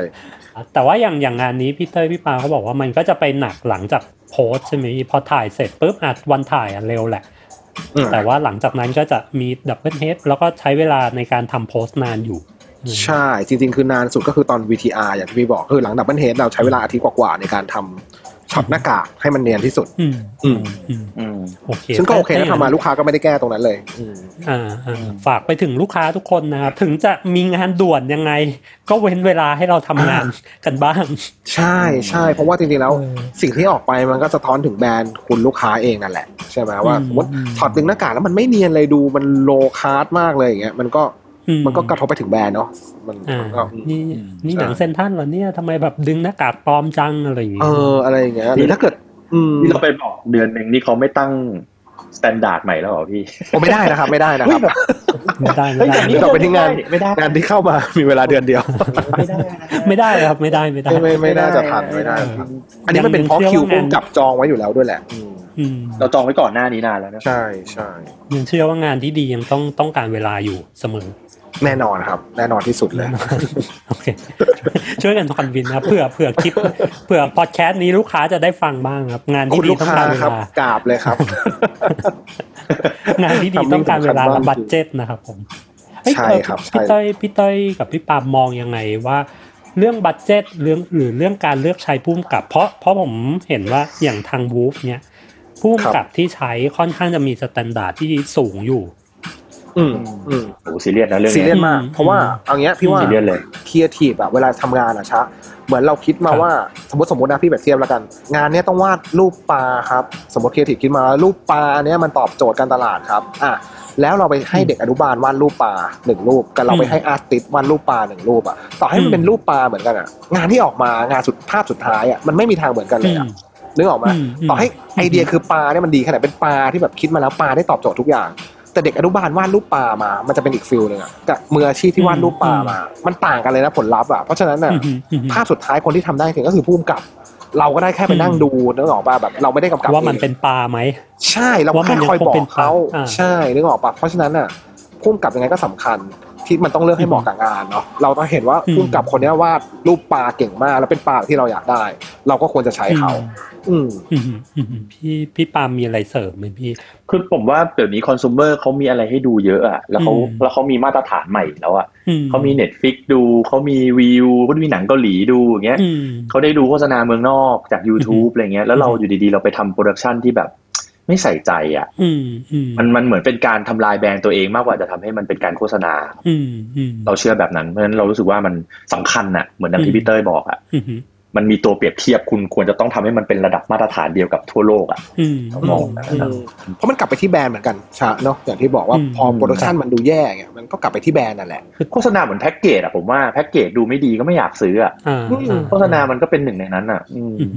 แต่ว่าอย่างอย่างงานนี้พี่เต้ยพี่ปาเขาบอกว่ามันก็จะไปหนักหลังจากโพสต์ใช่ไหมพอถ่ายเสร็จปุ๊บอะวันถ่ายอะเร็วแหละอืมแต่ว่าหลังจากนั้นก็จะมี double head แล้วก็ใช้เวลาในการทำโพสต์นานอยู่ใช่ จริง ๆ คือนานสุดก็คือตอน VTR อย่างที่พี่บอกคือหลัง double head เราใช้เวลาอาทิตย์กว่าๆในการทำ ช็อตหน้ากากให้มันเนียนที่สุดอืมอืมอืมอืมโอเคซึ่งก็โอเคนะทำมาลูกค้าก็ไม่ได้แก้ตรงนั้นเลยอืมอ่าอ่าฝากไปถึงลูกค้าทุกคนนะครับถึงจะมีงานด่วนยังไง ก็เว้นเวลาให้เราทำงานกันบ้าง ใช่ใช่เพราะว่าจริงๆแล้วเออสิ่งที่ออกไปมันก็สะท้อนถึงแบรนด์คุณลูกค้าเองนั่นแหละใช่ไหมว่าอืมสมมติอืมถอดดึงหน้ากากแล้วมันไม่เนียนเลยดูมัน low cost มากเลยอย่างเงี้ยมันก็อื มันก็กระทบไปถึงแบรนด์เนาะมันอ่ามันก็นี่นี่ใช่หนังเซนทรันเหรอเนี่ยทำไมแบบดึงหน้ากากปลอมจังอะไรอย่างงี้เอออะไรอย่างเงี้ยหรือถ้าเกิดอืมที่เราไปบอกเดือนหนึ่งนี่เขาไม่ตั้ง standard ใหม่แล้วเหรอพี่โอ้ไม่ได้นะครับ ไม่ได้นะครับ เฮ้ยแบบไม่ได้เฮ้ไม่ได้อย่างนี้เราไปที่งานไม่ได้งานที่เข้ามามีเวลาเดือนเดียว ไม่ได้นะไม่ได้ครับไม่ได้ไม่ได้ไม่ไม่ไม่น่าจะทันไม่ได้เอออันนี้มันเป็นเพราะยังคิวเชื่อว่างานพุ่งจับจองไว้อยู่แล้วด้วยแหละอืมอืมเราจองไว้ก่อนหน้านี้นานแล้วนะใช่ใช่ยังเชื่อว่างานที่ดียังต้องต้องการเวลาอยู่เสมอ แน่นอนครับ แน่นอนที่สุดเลยโอเคช่วยกัน convince นะเผื่อเผื่อคลิปเผื่อพอดแคสต์นี้ลูกค้าจะได้ฟังบ้างครับ งานที่ดีต้องค้าการเวลา คุณลูกค้าครับกราบเลยครับ งานที่ดีทำให้ต้องการเวลาสำคัญและมาก budget นะครับผมเอ้ยใช่เออครับพี่ใช่เต้ยพี่เต้ยกับพี่ปามมองยังไงว่าเรื่อง budget เรื่องหรือเรื่องการเลือกใช้ผู้กำกับ เพราะเพราะผมเห็นว่าอย่างทางวูฟเนี่ยผู้กำกับที่ใช้ค่อนข้างจะมี standard ที่สูงอยู่ อืมอืมโอ้โหซีเรียสนะเรื่องซีเรียเนี้ยสมากอืมเพราะว่าเอางี้พี่ว่าซีเรียสเลย ครีเอทีฟอะเวลาทำงานอะชะเหมือนเราคิดมาครับว่าสมมติสมมตินะพี่แบบเทียบแล้วกัน งานเนี้ยต้องวาดรูปปลาครับ สมมติครีเอทีฟคิดมารูปปลาเนี้ยมันตอบโจทย์การตลาดครับอะแล้วเราไปให้เด็กอนุบาลวาดรูปปลาหนึ่งรูปกับเราไปให้ artist วาดรูปปลาหนึ่งรูปอะต่อให้มันเป็นรูปปลาเหมือนกันอะงานที่ออกมางานสุดภาพสุดท้ายอะมันไม่มีทางเหมือนกันเลยอะ นึกออกไหมอืมมต่อให้ไอเดียคือปลาเนี่ยมันดีขนาดเป็นปลาที่แบบคิดมาแล้วปลาได้ตอบโจทย์ทุกอย่าง แต่เด็กอนุบาลวาดรูปปลามา มันจะเป็นอีกฟิลหนึ่งอะกับมืออาชีพที่วาดรูปปลามา มันต่างกันเลยนะผลลัพธ์อะเพราะฉะนั้นน่ะอืมอืมภาพสุดท้ายคนที่ทำได้จริงก็คือผู้กำกับ เราก็ได้แค่ไปนั่งดูนึกออกป่ะแบบ เราไม่ได้กำกับว่ามันองเป็นปลาไหมใช่เราว่ามัแค่นยังคอยบอคงเป็กนเขาปลาอ่าใช่นึกออกป่ะเพราะฉะนั้นน่ะผู้กำกับยังไงก็สำคัญ ที่มันต้องเลือกให้เหมาะกับงานเนาะเราต้องเห็นว่าอืมผู้กำกับคนเนี้ยวาดรูปปลาเก่งมาก แล้วเป็นปลาที่เราอยากได้ เราก็ควรจะใช้เขา อืมอืมอืมอืมพี่พี่ปาล์มมีอะไรเสริมไหมพี่คือผมว่าเดี๋ยวนี้ consumer เขามีอะไรให้ดูเยอะอะแล้วเขาอืมแล้วเขามีมาตรฐานใหม่แล้วอะอืเขามี Netflix ดูเขามีวิวเขามีหนังเกาหลีดูอย่างเงี้ยอืมเขาได้ดูโฆษณาเมืองนอกจาก YouTube อะไรเงี้ยแล้วเราอยู่ดีๆ เราไปทำ production ที่แบบ ไม่ใส่ใจอะอืมอืมมันมันเหมือนเป็นการทำลายแบรนด์ตัวเองมากกว่าจะทำให้มันเป็นการโฆษณาอืมอืมเราเชื่อแบบนั้นเพราะฉะนั้นเรารู้สึกว่ามันสำคัญน่ะเหมือนดังอืที่มพี่เต้ยบอกอะอืมมันมีตัวเปรียบเทียบคุณควรจะต้องทำให้มันเป็นระดับมาตรฐานเดียวกับทั่วโลกอะอืมเรามองแบบนั้นนะเพราะมันกลับไปที่แบรนด์เหมือนกันชะเนาะอย่างที่บอกว่าอืมพอโปรดักชันมันดูแย่เงี้ยมันก็กลับไปที่แบรนด์นั่นแหละโฆษณาเหมือนแพ็กเกจอะผมว่าแพ็กเกจดูไม่ดีก็ไม่อยากซื้ออะอ่าอืมอ่าโฆษณามันก็เป็นหนึ่งในนั้นอะอืมอืม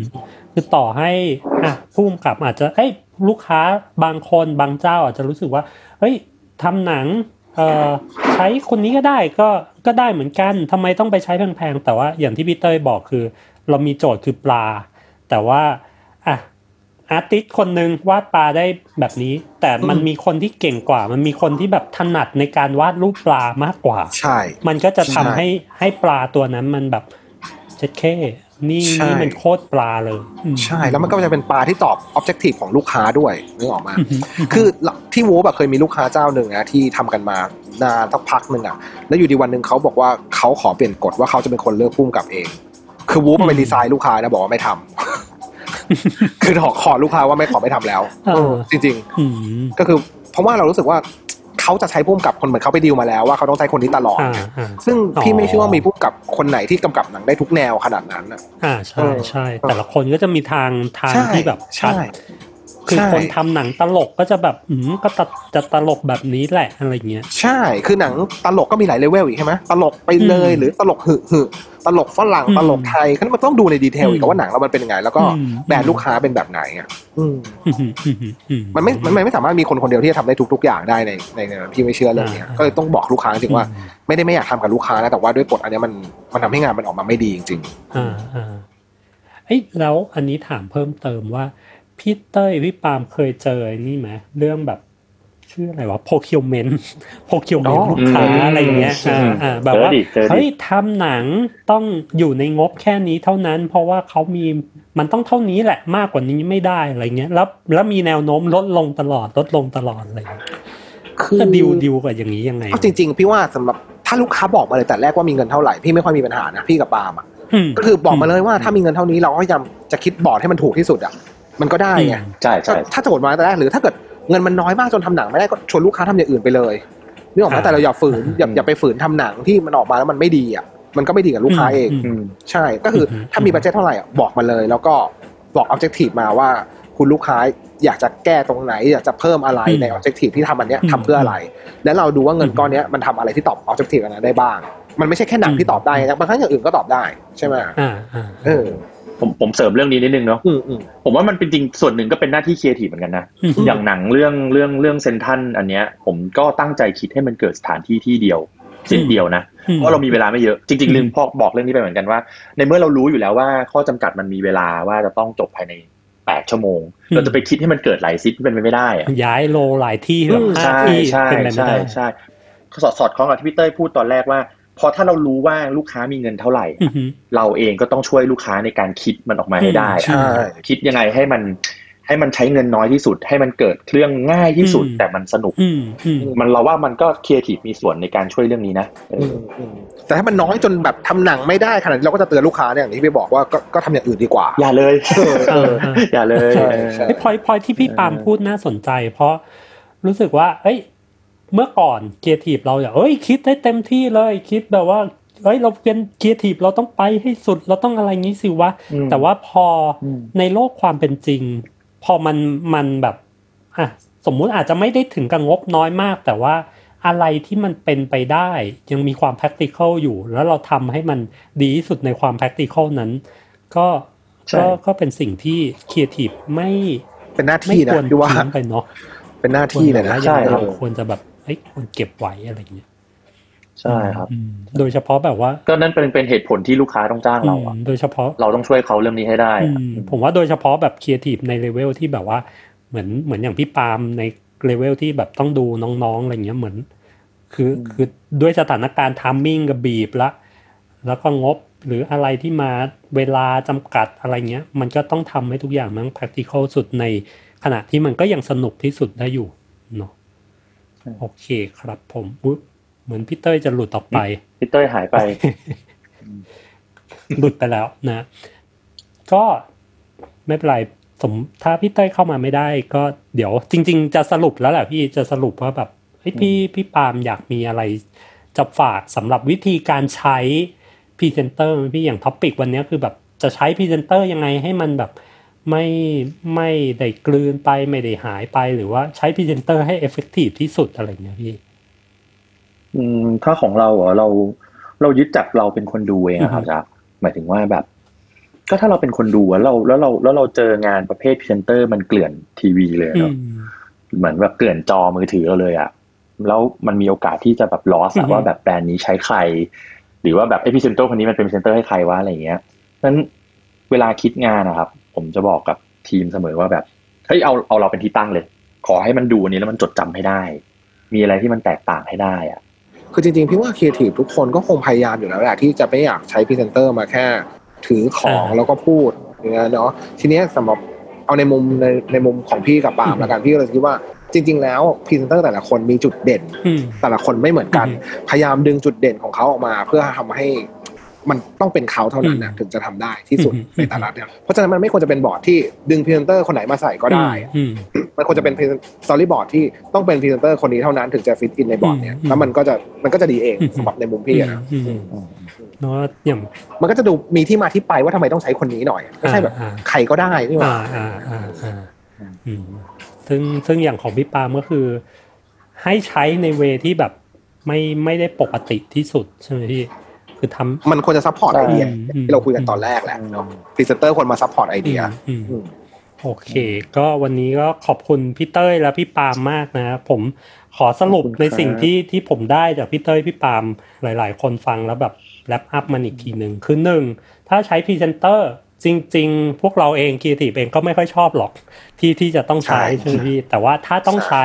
คือต่อให้อะผู้กำกับอาจจะเอ้ย ลูกค้าบางคนบางเจ้าอาจจะรู้สึกว่าเฮ้ยทำหนังเอ่อใช้คนนี้ก็ได้ก็ก็ได้เหมือนกันทำไมต้องไปใช้แพงๆแต่ว่าอย่างที่พี่เต้ยบอกคือ เรามีโจทย์คือปลา แต่ว่าอะอาร์ติสคนหนึ่งวาดปลาได้แบบนี้ แต่มันมีคนที่เก่งกว่า มันมีคนที่แบบถนัดในการวาดรูปปลามากกว่า ใช่ มันก็จะทำใช่ให้ให้ปลาตัวนั้นมันแบบเช็ดแค่ นี่ใช่นี่มันโคตรปลาเลยอืมใช่แล้วมันก็จะเป็นปลาที่ตอบออบเจกตีฟของลูกค้าด้วยนึกออกมาอืมอืมคือที่วูแบบเคยมีลูกค้าเจ้าหนึ่งนะที่ทำกันมานานสักพักหนึ่งอะแล้วอยู่ดีวันหนึ่งเขาบอกว่าเขาขอเปลี่ยนกฎว่าเขาจะเป็นคนเลือกพุ่มกับเอง คือวูฟไปรีไซน์ลูกค้านะบอกว่าไม่ทำคือขอขอลูกค้าว่าไม่ขอไม่ทำแล้วเออเออจริงอืมๆก็คือเพราะว่าเรารู้สึกว่า เขาจะใช้พุ่มกับคนเหมือนเขาไปดีลมาแล้วว่าเขาต้องใช้คนนี้ตลอดอ่าอ่าซึ่งพี่อ๋อไม่เชื่อว่ามีพุ่มกับคนไหนที่กำกับหนังได้ทุกแนวขนาดนั้นอะอ่าใช่เออใช่แต่ละคนก็จะมีทางทางใช่ที่แบบชัดใช่ คือใช่คนทำหนังตลกก็จะแบบอืมก็ตัดจะตลกแบบนี้แหละอะไรเงี้ย ใช่คือหนังตลกก็มีหลายเลเวลอีกใช่ไหมตลกไปเลยอืมหรือตลกหึหึตลกฝรั่งอืมตลกไทยคือมันต้องดูในดีเทลอีกอืมว่าหนังเรามันเป็นยังไง แล้วก็อืมแบรนด์ลูกค้าเป็นแบบไหนอะอืมอืมอืมอืมอืมมันไม่มันไม่สามารถมีคนคนเดียวที่จะทำได้ทุก ๆ อย่างได้ในในในพี่ไม่เชื่อเรื่องเนี้ยอ่าก็เลยต้องบอกลูกค้าจริงๆว่าอืมไม่ได้ไม่อยากทำกับลูกค้านะแต่ว่าด้วยกฎอันเนี้ยมันมันทำให้งานมันออกมาไม่ดีจริงอ่าอ่าเอ้ยแล้วอันนี้ถามเพิ่มเติมว่า พี่เต้ยพี่ปาล์มเคยเจอไอ้นี่ไหมเรื่องแบบชื่ออะไรวะ procurement procurement อ๋อลูกค้าอืมอะไรอย่างเงี้ยอ่าอ่าแบบว่าเจอดิเจอดิเฮ้ยทำหนังต้องอยู่ในงบแค่นี้เท่านั้น เพราะว่าเขามีมันต้องเท่านี้แหละมากกว่านี้ไม่ได้อะไรเงี้ยแล้วแล้วมีแนวโน้มลดลงตลอดลดลงตลอดอะไรเงี้ยๆคือจะดิวดิวกับอย่างนี้ยังไงเอาจริง ๆ พี่ว่าสำหรับถ้าลูกค้าบอกมาเลยแต่แรกว่ามีเงินเท่าไหร่พี่ไม่ค่อยมีปัญหานะพี่กับปาล์มอะมก็คือบอกมาเลยว่าถ้ามีเงินเท่านี้เราก็พยายามจะคิดบอร์ดให้มันถูกที่สุดอะ มันก็ได้ไงใช่ใช่ถ้าถ้าจะกดมาแต่แรกหรือถ้าเกิดเงินมันน้อยมากจนทำหนังไม่ได้ก็ชวนลูกค้าทำอย่างอื่นไปเลยนึกออกไหมอ่าแต่เราอย่าฝืนอย่าอย่าไปฝืนทำหนังที่มันออกมาแล้วมันไม่ดีอะมันก็ไม่ดีกับลูกค้าเองอืมอืมใช่ก็คืออมถ้ามีบัตเจ็ตเท่าไหร่อะบอกมาเลย แล้วก็บอกออบเจกตีฟมาว่า คุณลูกค้าอยากจะแก้ตรงไหน อยากจะเพิ่มอะไรอืมใน objective ที่ทำอันเนี้ยอืมทำเพื่ออะไร แล้วเราดูว่าเงินอืมก้อนเนี้ยมันทำอะไรที่ตอบ objective อันนั้นได้บ้าง มันไม่ใช่แค่หนังที่ตอบได้นะบางครั้งอย่างอื่นก็ตอบได้ใช่ไหมอ่าอ่าเออ ผมผมเสริมเรื่องนี้นิดนึงเนาะอืมอืมผมว่ามันเป็นจริงส่วนหนึ่งก็เป็นหน้าที่ครีเอทีฟเหมือนกันนะอืมอย่างหนังเรื่องเรื่องเรื่องเซนทันอันเนี้ย ผมก็ตั้งใจคิดให้มันเกิดสถานที่ที่เดียวสิ่งเดียวนะอืมเพราะเรามีเวลาไม่เยอะจริงอืมๆลืมพ่อบอกเรื่องนี้ไปเหมือนกันว่า ในเมื่อเรารู้อยู่แล้วว่าข้อจำกัดมันมีเวลาว่าจะต้องจบภายในแปดชั่วโมงอืมเราจะไปคิดให้มันเกิดหลายซิทเป็นไปไม่ได้อะย้าย lo หลายที่แบบอืมห้าใช่ที่ใช่เป็นไปไม่ใช่ได้ใช่สอดสอดคล้องกับที่พี่เต้ยพูดตอนแรกว่า พอถ้าเรารู้ว่าลูกค้ามีเงินเท่าไหร่อือหือเราเองก็ต้องช่วยลูกค้าในการคิดมันออกมาให้ได้อืมใช่คิดยังไงให้มันให้มันใช้เงินน้อยที่สุด ให้มันเกิดเรื่องง่ายที่สุดอืมแต่มันสนุกอืมอืมมันเราว่ามันก็ครีเอทีฟมีส่วนในการช่วยเรื่องนี้นะเออือมอืมแต่ถ้ามันน้อยจนแบบทำหนังไม่ได้ขนาดนี้เราก็จะเตือนลูกค้าเนี่ยอย่างที่พี่บอกว่าก็ก็ทำอย่างอื่นดีกว่า อย่าเลยเออเอออย่าเลยใช่ใช่ไอ้พอยพอยที่พี่ปาล์มพูดน่าสนใจ เพราะรู้สึกว่า เอ้ย เมื่อก่อนครีเอทีฟเราอย่างเอ้ยคิดให้เต็มที่เลยคิดแบบว่าเอ้ยเราเป็นครีเอทีฟเราต้องไปให้สุดเราต้องอะไรงี้สิวะอืมแต่ว่าพออมในโลกความเป็นจริง พอมันมันแบบอะสมมุติอาจจะไม่ได้ถึงกับงบน้อยมาก แต่ว่าอะไรที่มันเป็นไปได้ ยังมีความ practical อยู่ แล้วเราทำให้มันดีที่สุดในความ practical นั้น ก็ใช่ก็ก็เป็นสิ่งที่ครีเอทีฟไม่ ไม่ควรทิ้งไปเนาะ เป็นหน้าที่นะพี่ว่า เป็นหน้าที่เลยนะใช่ครับควรจะแบบ เฮ้ยควรเก็บไว้อะไรอย่างเงี้ยใช่ครับอืมโดยเฉพาะแบบว่า ก็นั่นเป็นเป็นเหตุผลที่ลูกค้าต้องจ้างเราอะอืมโดยเฉพาะเราต้องช่วยเขาเรื่องนี้ให้ได้อืมอะผมว่าโดยเฉพาะแบบครีเอทีฟในเลเวลที่แบบว่าเหมือนเหมือนอย่างพี่ปาล์มในเลเวลที่แบบต้องดูน้องๆอะไรเงี้ยเหมือน คือคือด้วยสถานการณ์ทัมมิ่งกับบีบละ แล้วก็งบหรืออะไรที่มาเวลาจำกัดอะไรเงี้ย มันก็ต้องทำให้ทุกอย่างมัน practical สุดในขณะที่มันก็ยังสนุกที่สุดได้อยู่เนาะ โอเคครับผมอุ๊ยเหมือนพี่เต้ยจะหลุดออกไปพี่เต้ยหายไป หลุดไปแล้วนะ ก็ไม่เป็นไรสมถ้าพี่เต้ยเข้ามาไม่ได้ ก็เดี๋ยว จริง ๆ จะสรุปแล้วแหละพี่จะสรุปว่าแบบเฮ้ยพี่พี่ปาล์มอยากมีอะไร จะฝากสำหรับวิธีการใช้พรีเซนเตอร์พี่อย่าง topic วันนี้คือแบบจะใช้พรีเซนเตอร์ยังไงให้มันแบบ ไม่ไม่ได้กลืนไปไม่ได้หายไปหรือว่าใช้พรีเซนเตอร์ให้ effective ที่สุดอะไรอย่างเงี้ยพี่ อืมถ้าของเราเหรอเรา เรายึดจากเราเป็นคนดูเองอะครับอือฮึจ๊ะหมายถึงว่าแบบ ก็ถ้าเราเป็นคนดูอะเราแล้วเราแล้วเราเจองานประเภทพรีเซนเตอร์มันเกลื่อนทีวีเลยอืเนาะมเหมือนแบบเกลื่อนจอมือถือเราเลยอะแล้วมันมีโอกาสที่จะแบบ lost อือฮึว่าแบบแบรนด์นี้ใช้ใคร หรือว่าแบบไอ้พรีเซนเตอร์คนนี้มันเป็นพรีเซนเตอร์ให้ใครวะอะไรอย่างเงี้ยนั้นเวลาคิดงานนะครับ ผมจะบอกกับทีมเสมอว่าแบบเฮ้ยเอาเอาเราเป็นที่ตั้งเลย ขอให้มันดูอันนี้แล้วมันจดจำให้ได้ มีอะไรที่มันแตกต่างให้ได้อะคือจริงๆพี่ว่าครีเอทีฟทุกคนก็คงพยายามอยู่แล้วแหละที่จะไม่อยากใช้พรีเซนเตอร์มาแค่ ถือของอ่าแล้วก็พูดอย่างเงี้ยเนาะทีเนี้ยสำหรับเอาในมุมในในมุมของพี่กับปาล์มละกันพี่ก็เลยคิดว่าจริง ๆ แล้วพรีเซนเตอร์แต่ละคนมีจุดเด่นอืมแต่ละคนไม่เหมือนกันอืมพยายามดึงจุดเด่นของเขาออกมา เพื่อทำให้ มันต้องเป็นเขาเท่านั้นนะอืมถึงจะทำได้ที่สุดอืมในแต่ละเนี่ยเพราะฉะนั้นมันไม่ควรจะเป็นบอร์ดที่ดึงพรีเซนเตอร์คนไหนมาใส่ก็ได้อืมมันควรจะเป็นสตอรี่บอร์ดที่ต้องเป็นพรีเซนเตอร์คนนี้เท่านั้นถึงจะ fit in ในบอร์ดเนี่ยอืมแล้วมันก็จะมันก็จะดีเองอืมสำหรับในมุมพี่อะนะอืมอืมเนาะอย่างมันก็จะดูมีที่มาที่ไปว่าทำไมต้องใช้คนนี้หน่อยไม่ใช่แบบอ่าใครก็ได้นี่หว่าอ่าอ่าอ่าอ่าอืมซึ่งซึ่งอย่างของพี่ปาล์มก็คือ ให้ใช้ใน way ที่แบบไม่ไม่ได้ปกติที่สุดใช่ไหมพี่ คือทำมันควรจะ support ใช่ไอเดียอืมที่เราคุยกันตอนแรกแหละเนาะพรีเซนเตอร์ควรมา support ไอเดียอืมอืมโอเค ก็วันนี้ก็ขอบคุณพี่เต้ยและพี่ปาล์มมากนะ ผมขอสรุปขอบคุณครับในสิ่งที่ที่ผมได้จากพี่เต้ยพี่ปาล์มหลาย ๆ คนฟังแล้วแบบ wrap up มันอีกทีหนึ่งคือหนึ่งถ้าใช้พรีเซนเตอร์จริง ๆ พวกเราเองครีเอทีฟเองก็ไม่ค่อยชอบหรอกที่ที่จะต้องใช้ใช่ใช่ไหมพี่แต่ว่าถ้าต้องใช้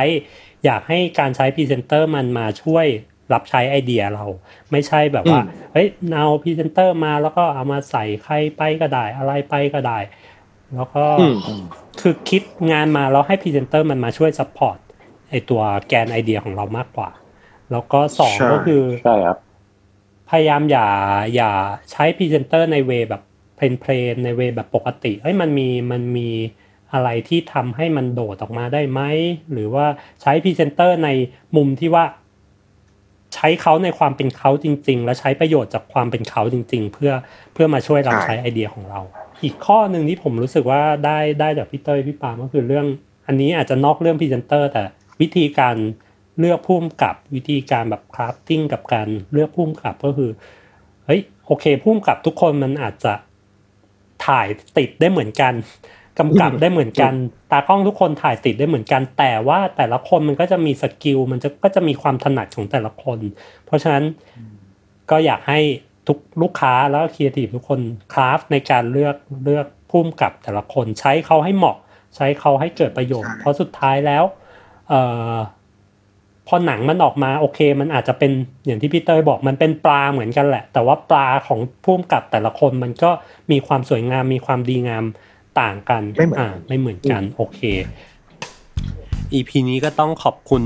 อยากให้การใช้พรีเซนเตอร์มันมาช่วย รับใช้ไอเดียเรา ไม่ใช่แบบว่าเฮ้ยเอาพรีเซนเตอร์มาแล้วก็เอามาใส่ใครไปก็ได้ อะไรไปก็ได้ แล้วก็อืมคือคิดงานมาแล้วให้พรีเซนเตอร์มันมาช่วย support ไอ้ตัวแกนไอเดียของเรามากกว่า แล้วก็สองใช่ก็คือใช่ครับพยายามอย่าอย่าใช้พรีเซนเตอร์ใน way แบบ plain plain ใน way แบบปกติเอ้ยมันมีมันมีอะไรที่ทำให้มันโดดออกมาได้ไหม หรือว่าใช้พรีเซนเตอร์ในมุมที่ว่า ใช้เขาในความเป็นเขาจริง ๆ และใช้ประโยชน์จากความเป็นเขาจริง ๆ เพื่อเพื่อมาช่วยรับใช่ใช้ไอเดียของเรา อีกข้อหนึ่งที่ผมรู้สึกว่าได้ได้จากพี่เต้ยพี่ปาล์มก็คือเรื่อง อันนี้อาจจะนอกเรื่องพรีเซนเตอร์ แต่วิธีการเลือกผู้กำกับวิธีการแบบ crafting กับการเลือกผู้กำกับก็คือเฮ้ยโอเคผู้กำกับทุกคนมันอาจจะถ่ายติดได้เหมือนกัน กำกับได้เหมือนกัน ตากล้องทุกคนถ่ายติดได้เหมือนกัน แต่ว่าแต่ละคนมันก็จะมี skill มันจะก็จะมีความถนัดของแต่ละคน เพราะฉะนั้นก็อยากให้ทุกลูกค้าแล้วก็ครีเอทีฟทุกคนคราฟในการเลือกเลือกพุ่มกับแต่ละคนใช้เขาให้เหมาะ ใช้เขาให้เกิดประโยชน์ใช่เพราะสุดท้ายแล้วเอ่อพอหนังมันออกมาโอเค มันอาจจะเป็นอย่างที่พี่เตยบอกมันเป็นปลาเหมือนกันแหละ แต่ว่าปลาของพุ่มกับแต่ละคนมันก็มีความสวยงามมีความดีงาม ต่างกันไม่เหมือนอ่าไม่เหมือนกัน โอเค EP นี้ก็ต้องขอบคุณ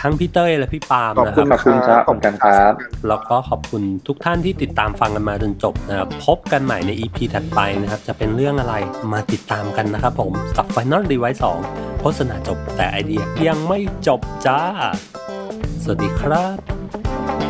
ทั้งพี่เต้ยและพี่ปาล์มขอบนะคคุรัณบขอบคุณครับขอบคุณขอบคุณครับ แล้วก็ขอบคุณทุกท่านที่ติดตามฟังกันมาจนจบนะครับ พบกันใหม่ใน EP ถัดไปนะครับ จะเป็นเรื่องอะไรมาติดตามกันนะครับผมกับ Final Device 2โฆษณาจบแต่ไอเดียยังไม่จบจ้า สวัสดีครับ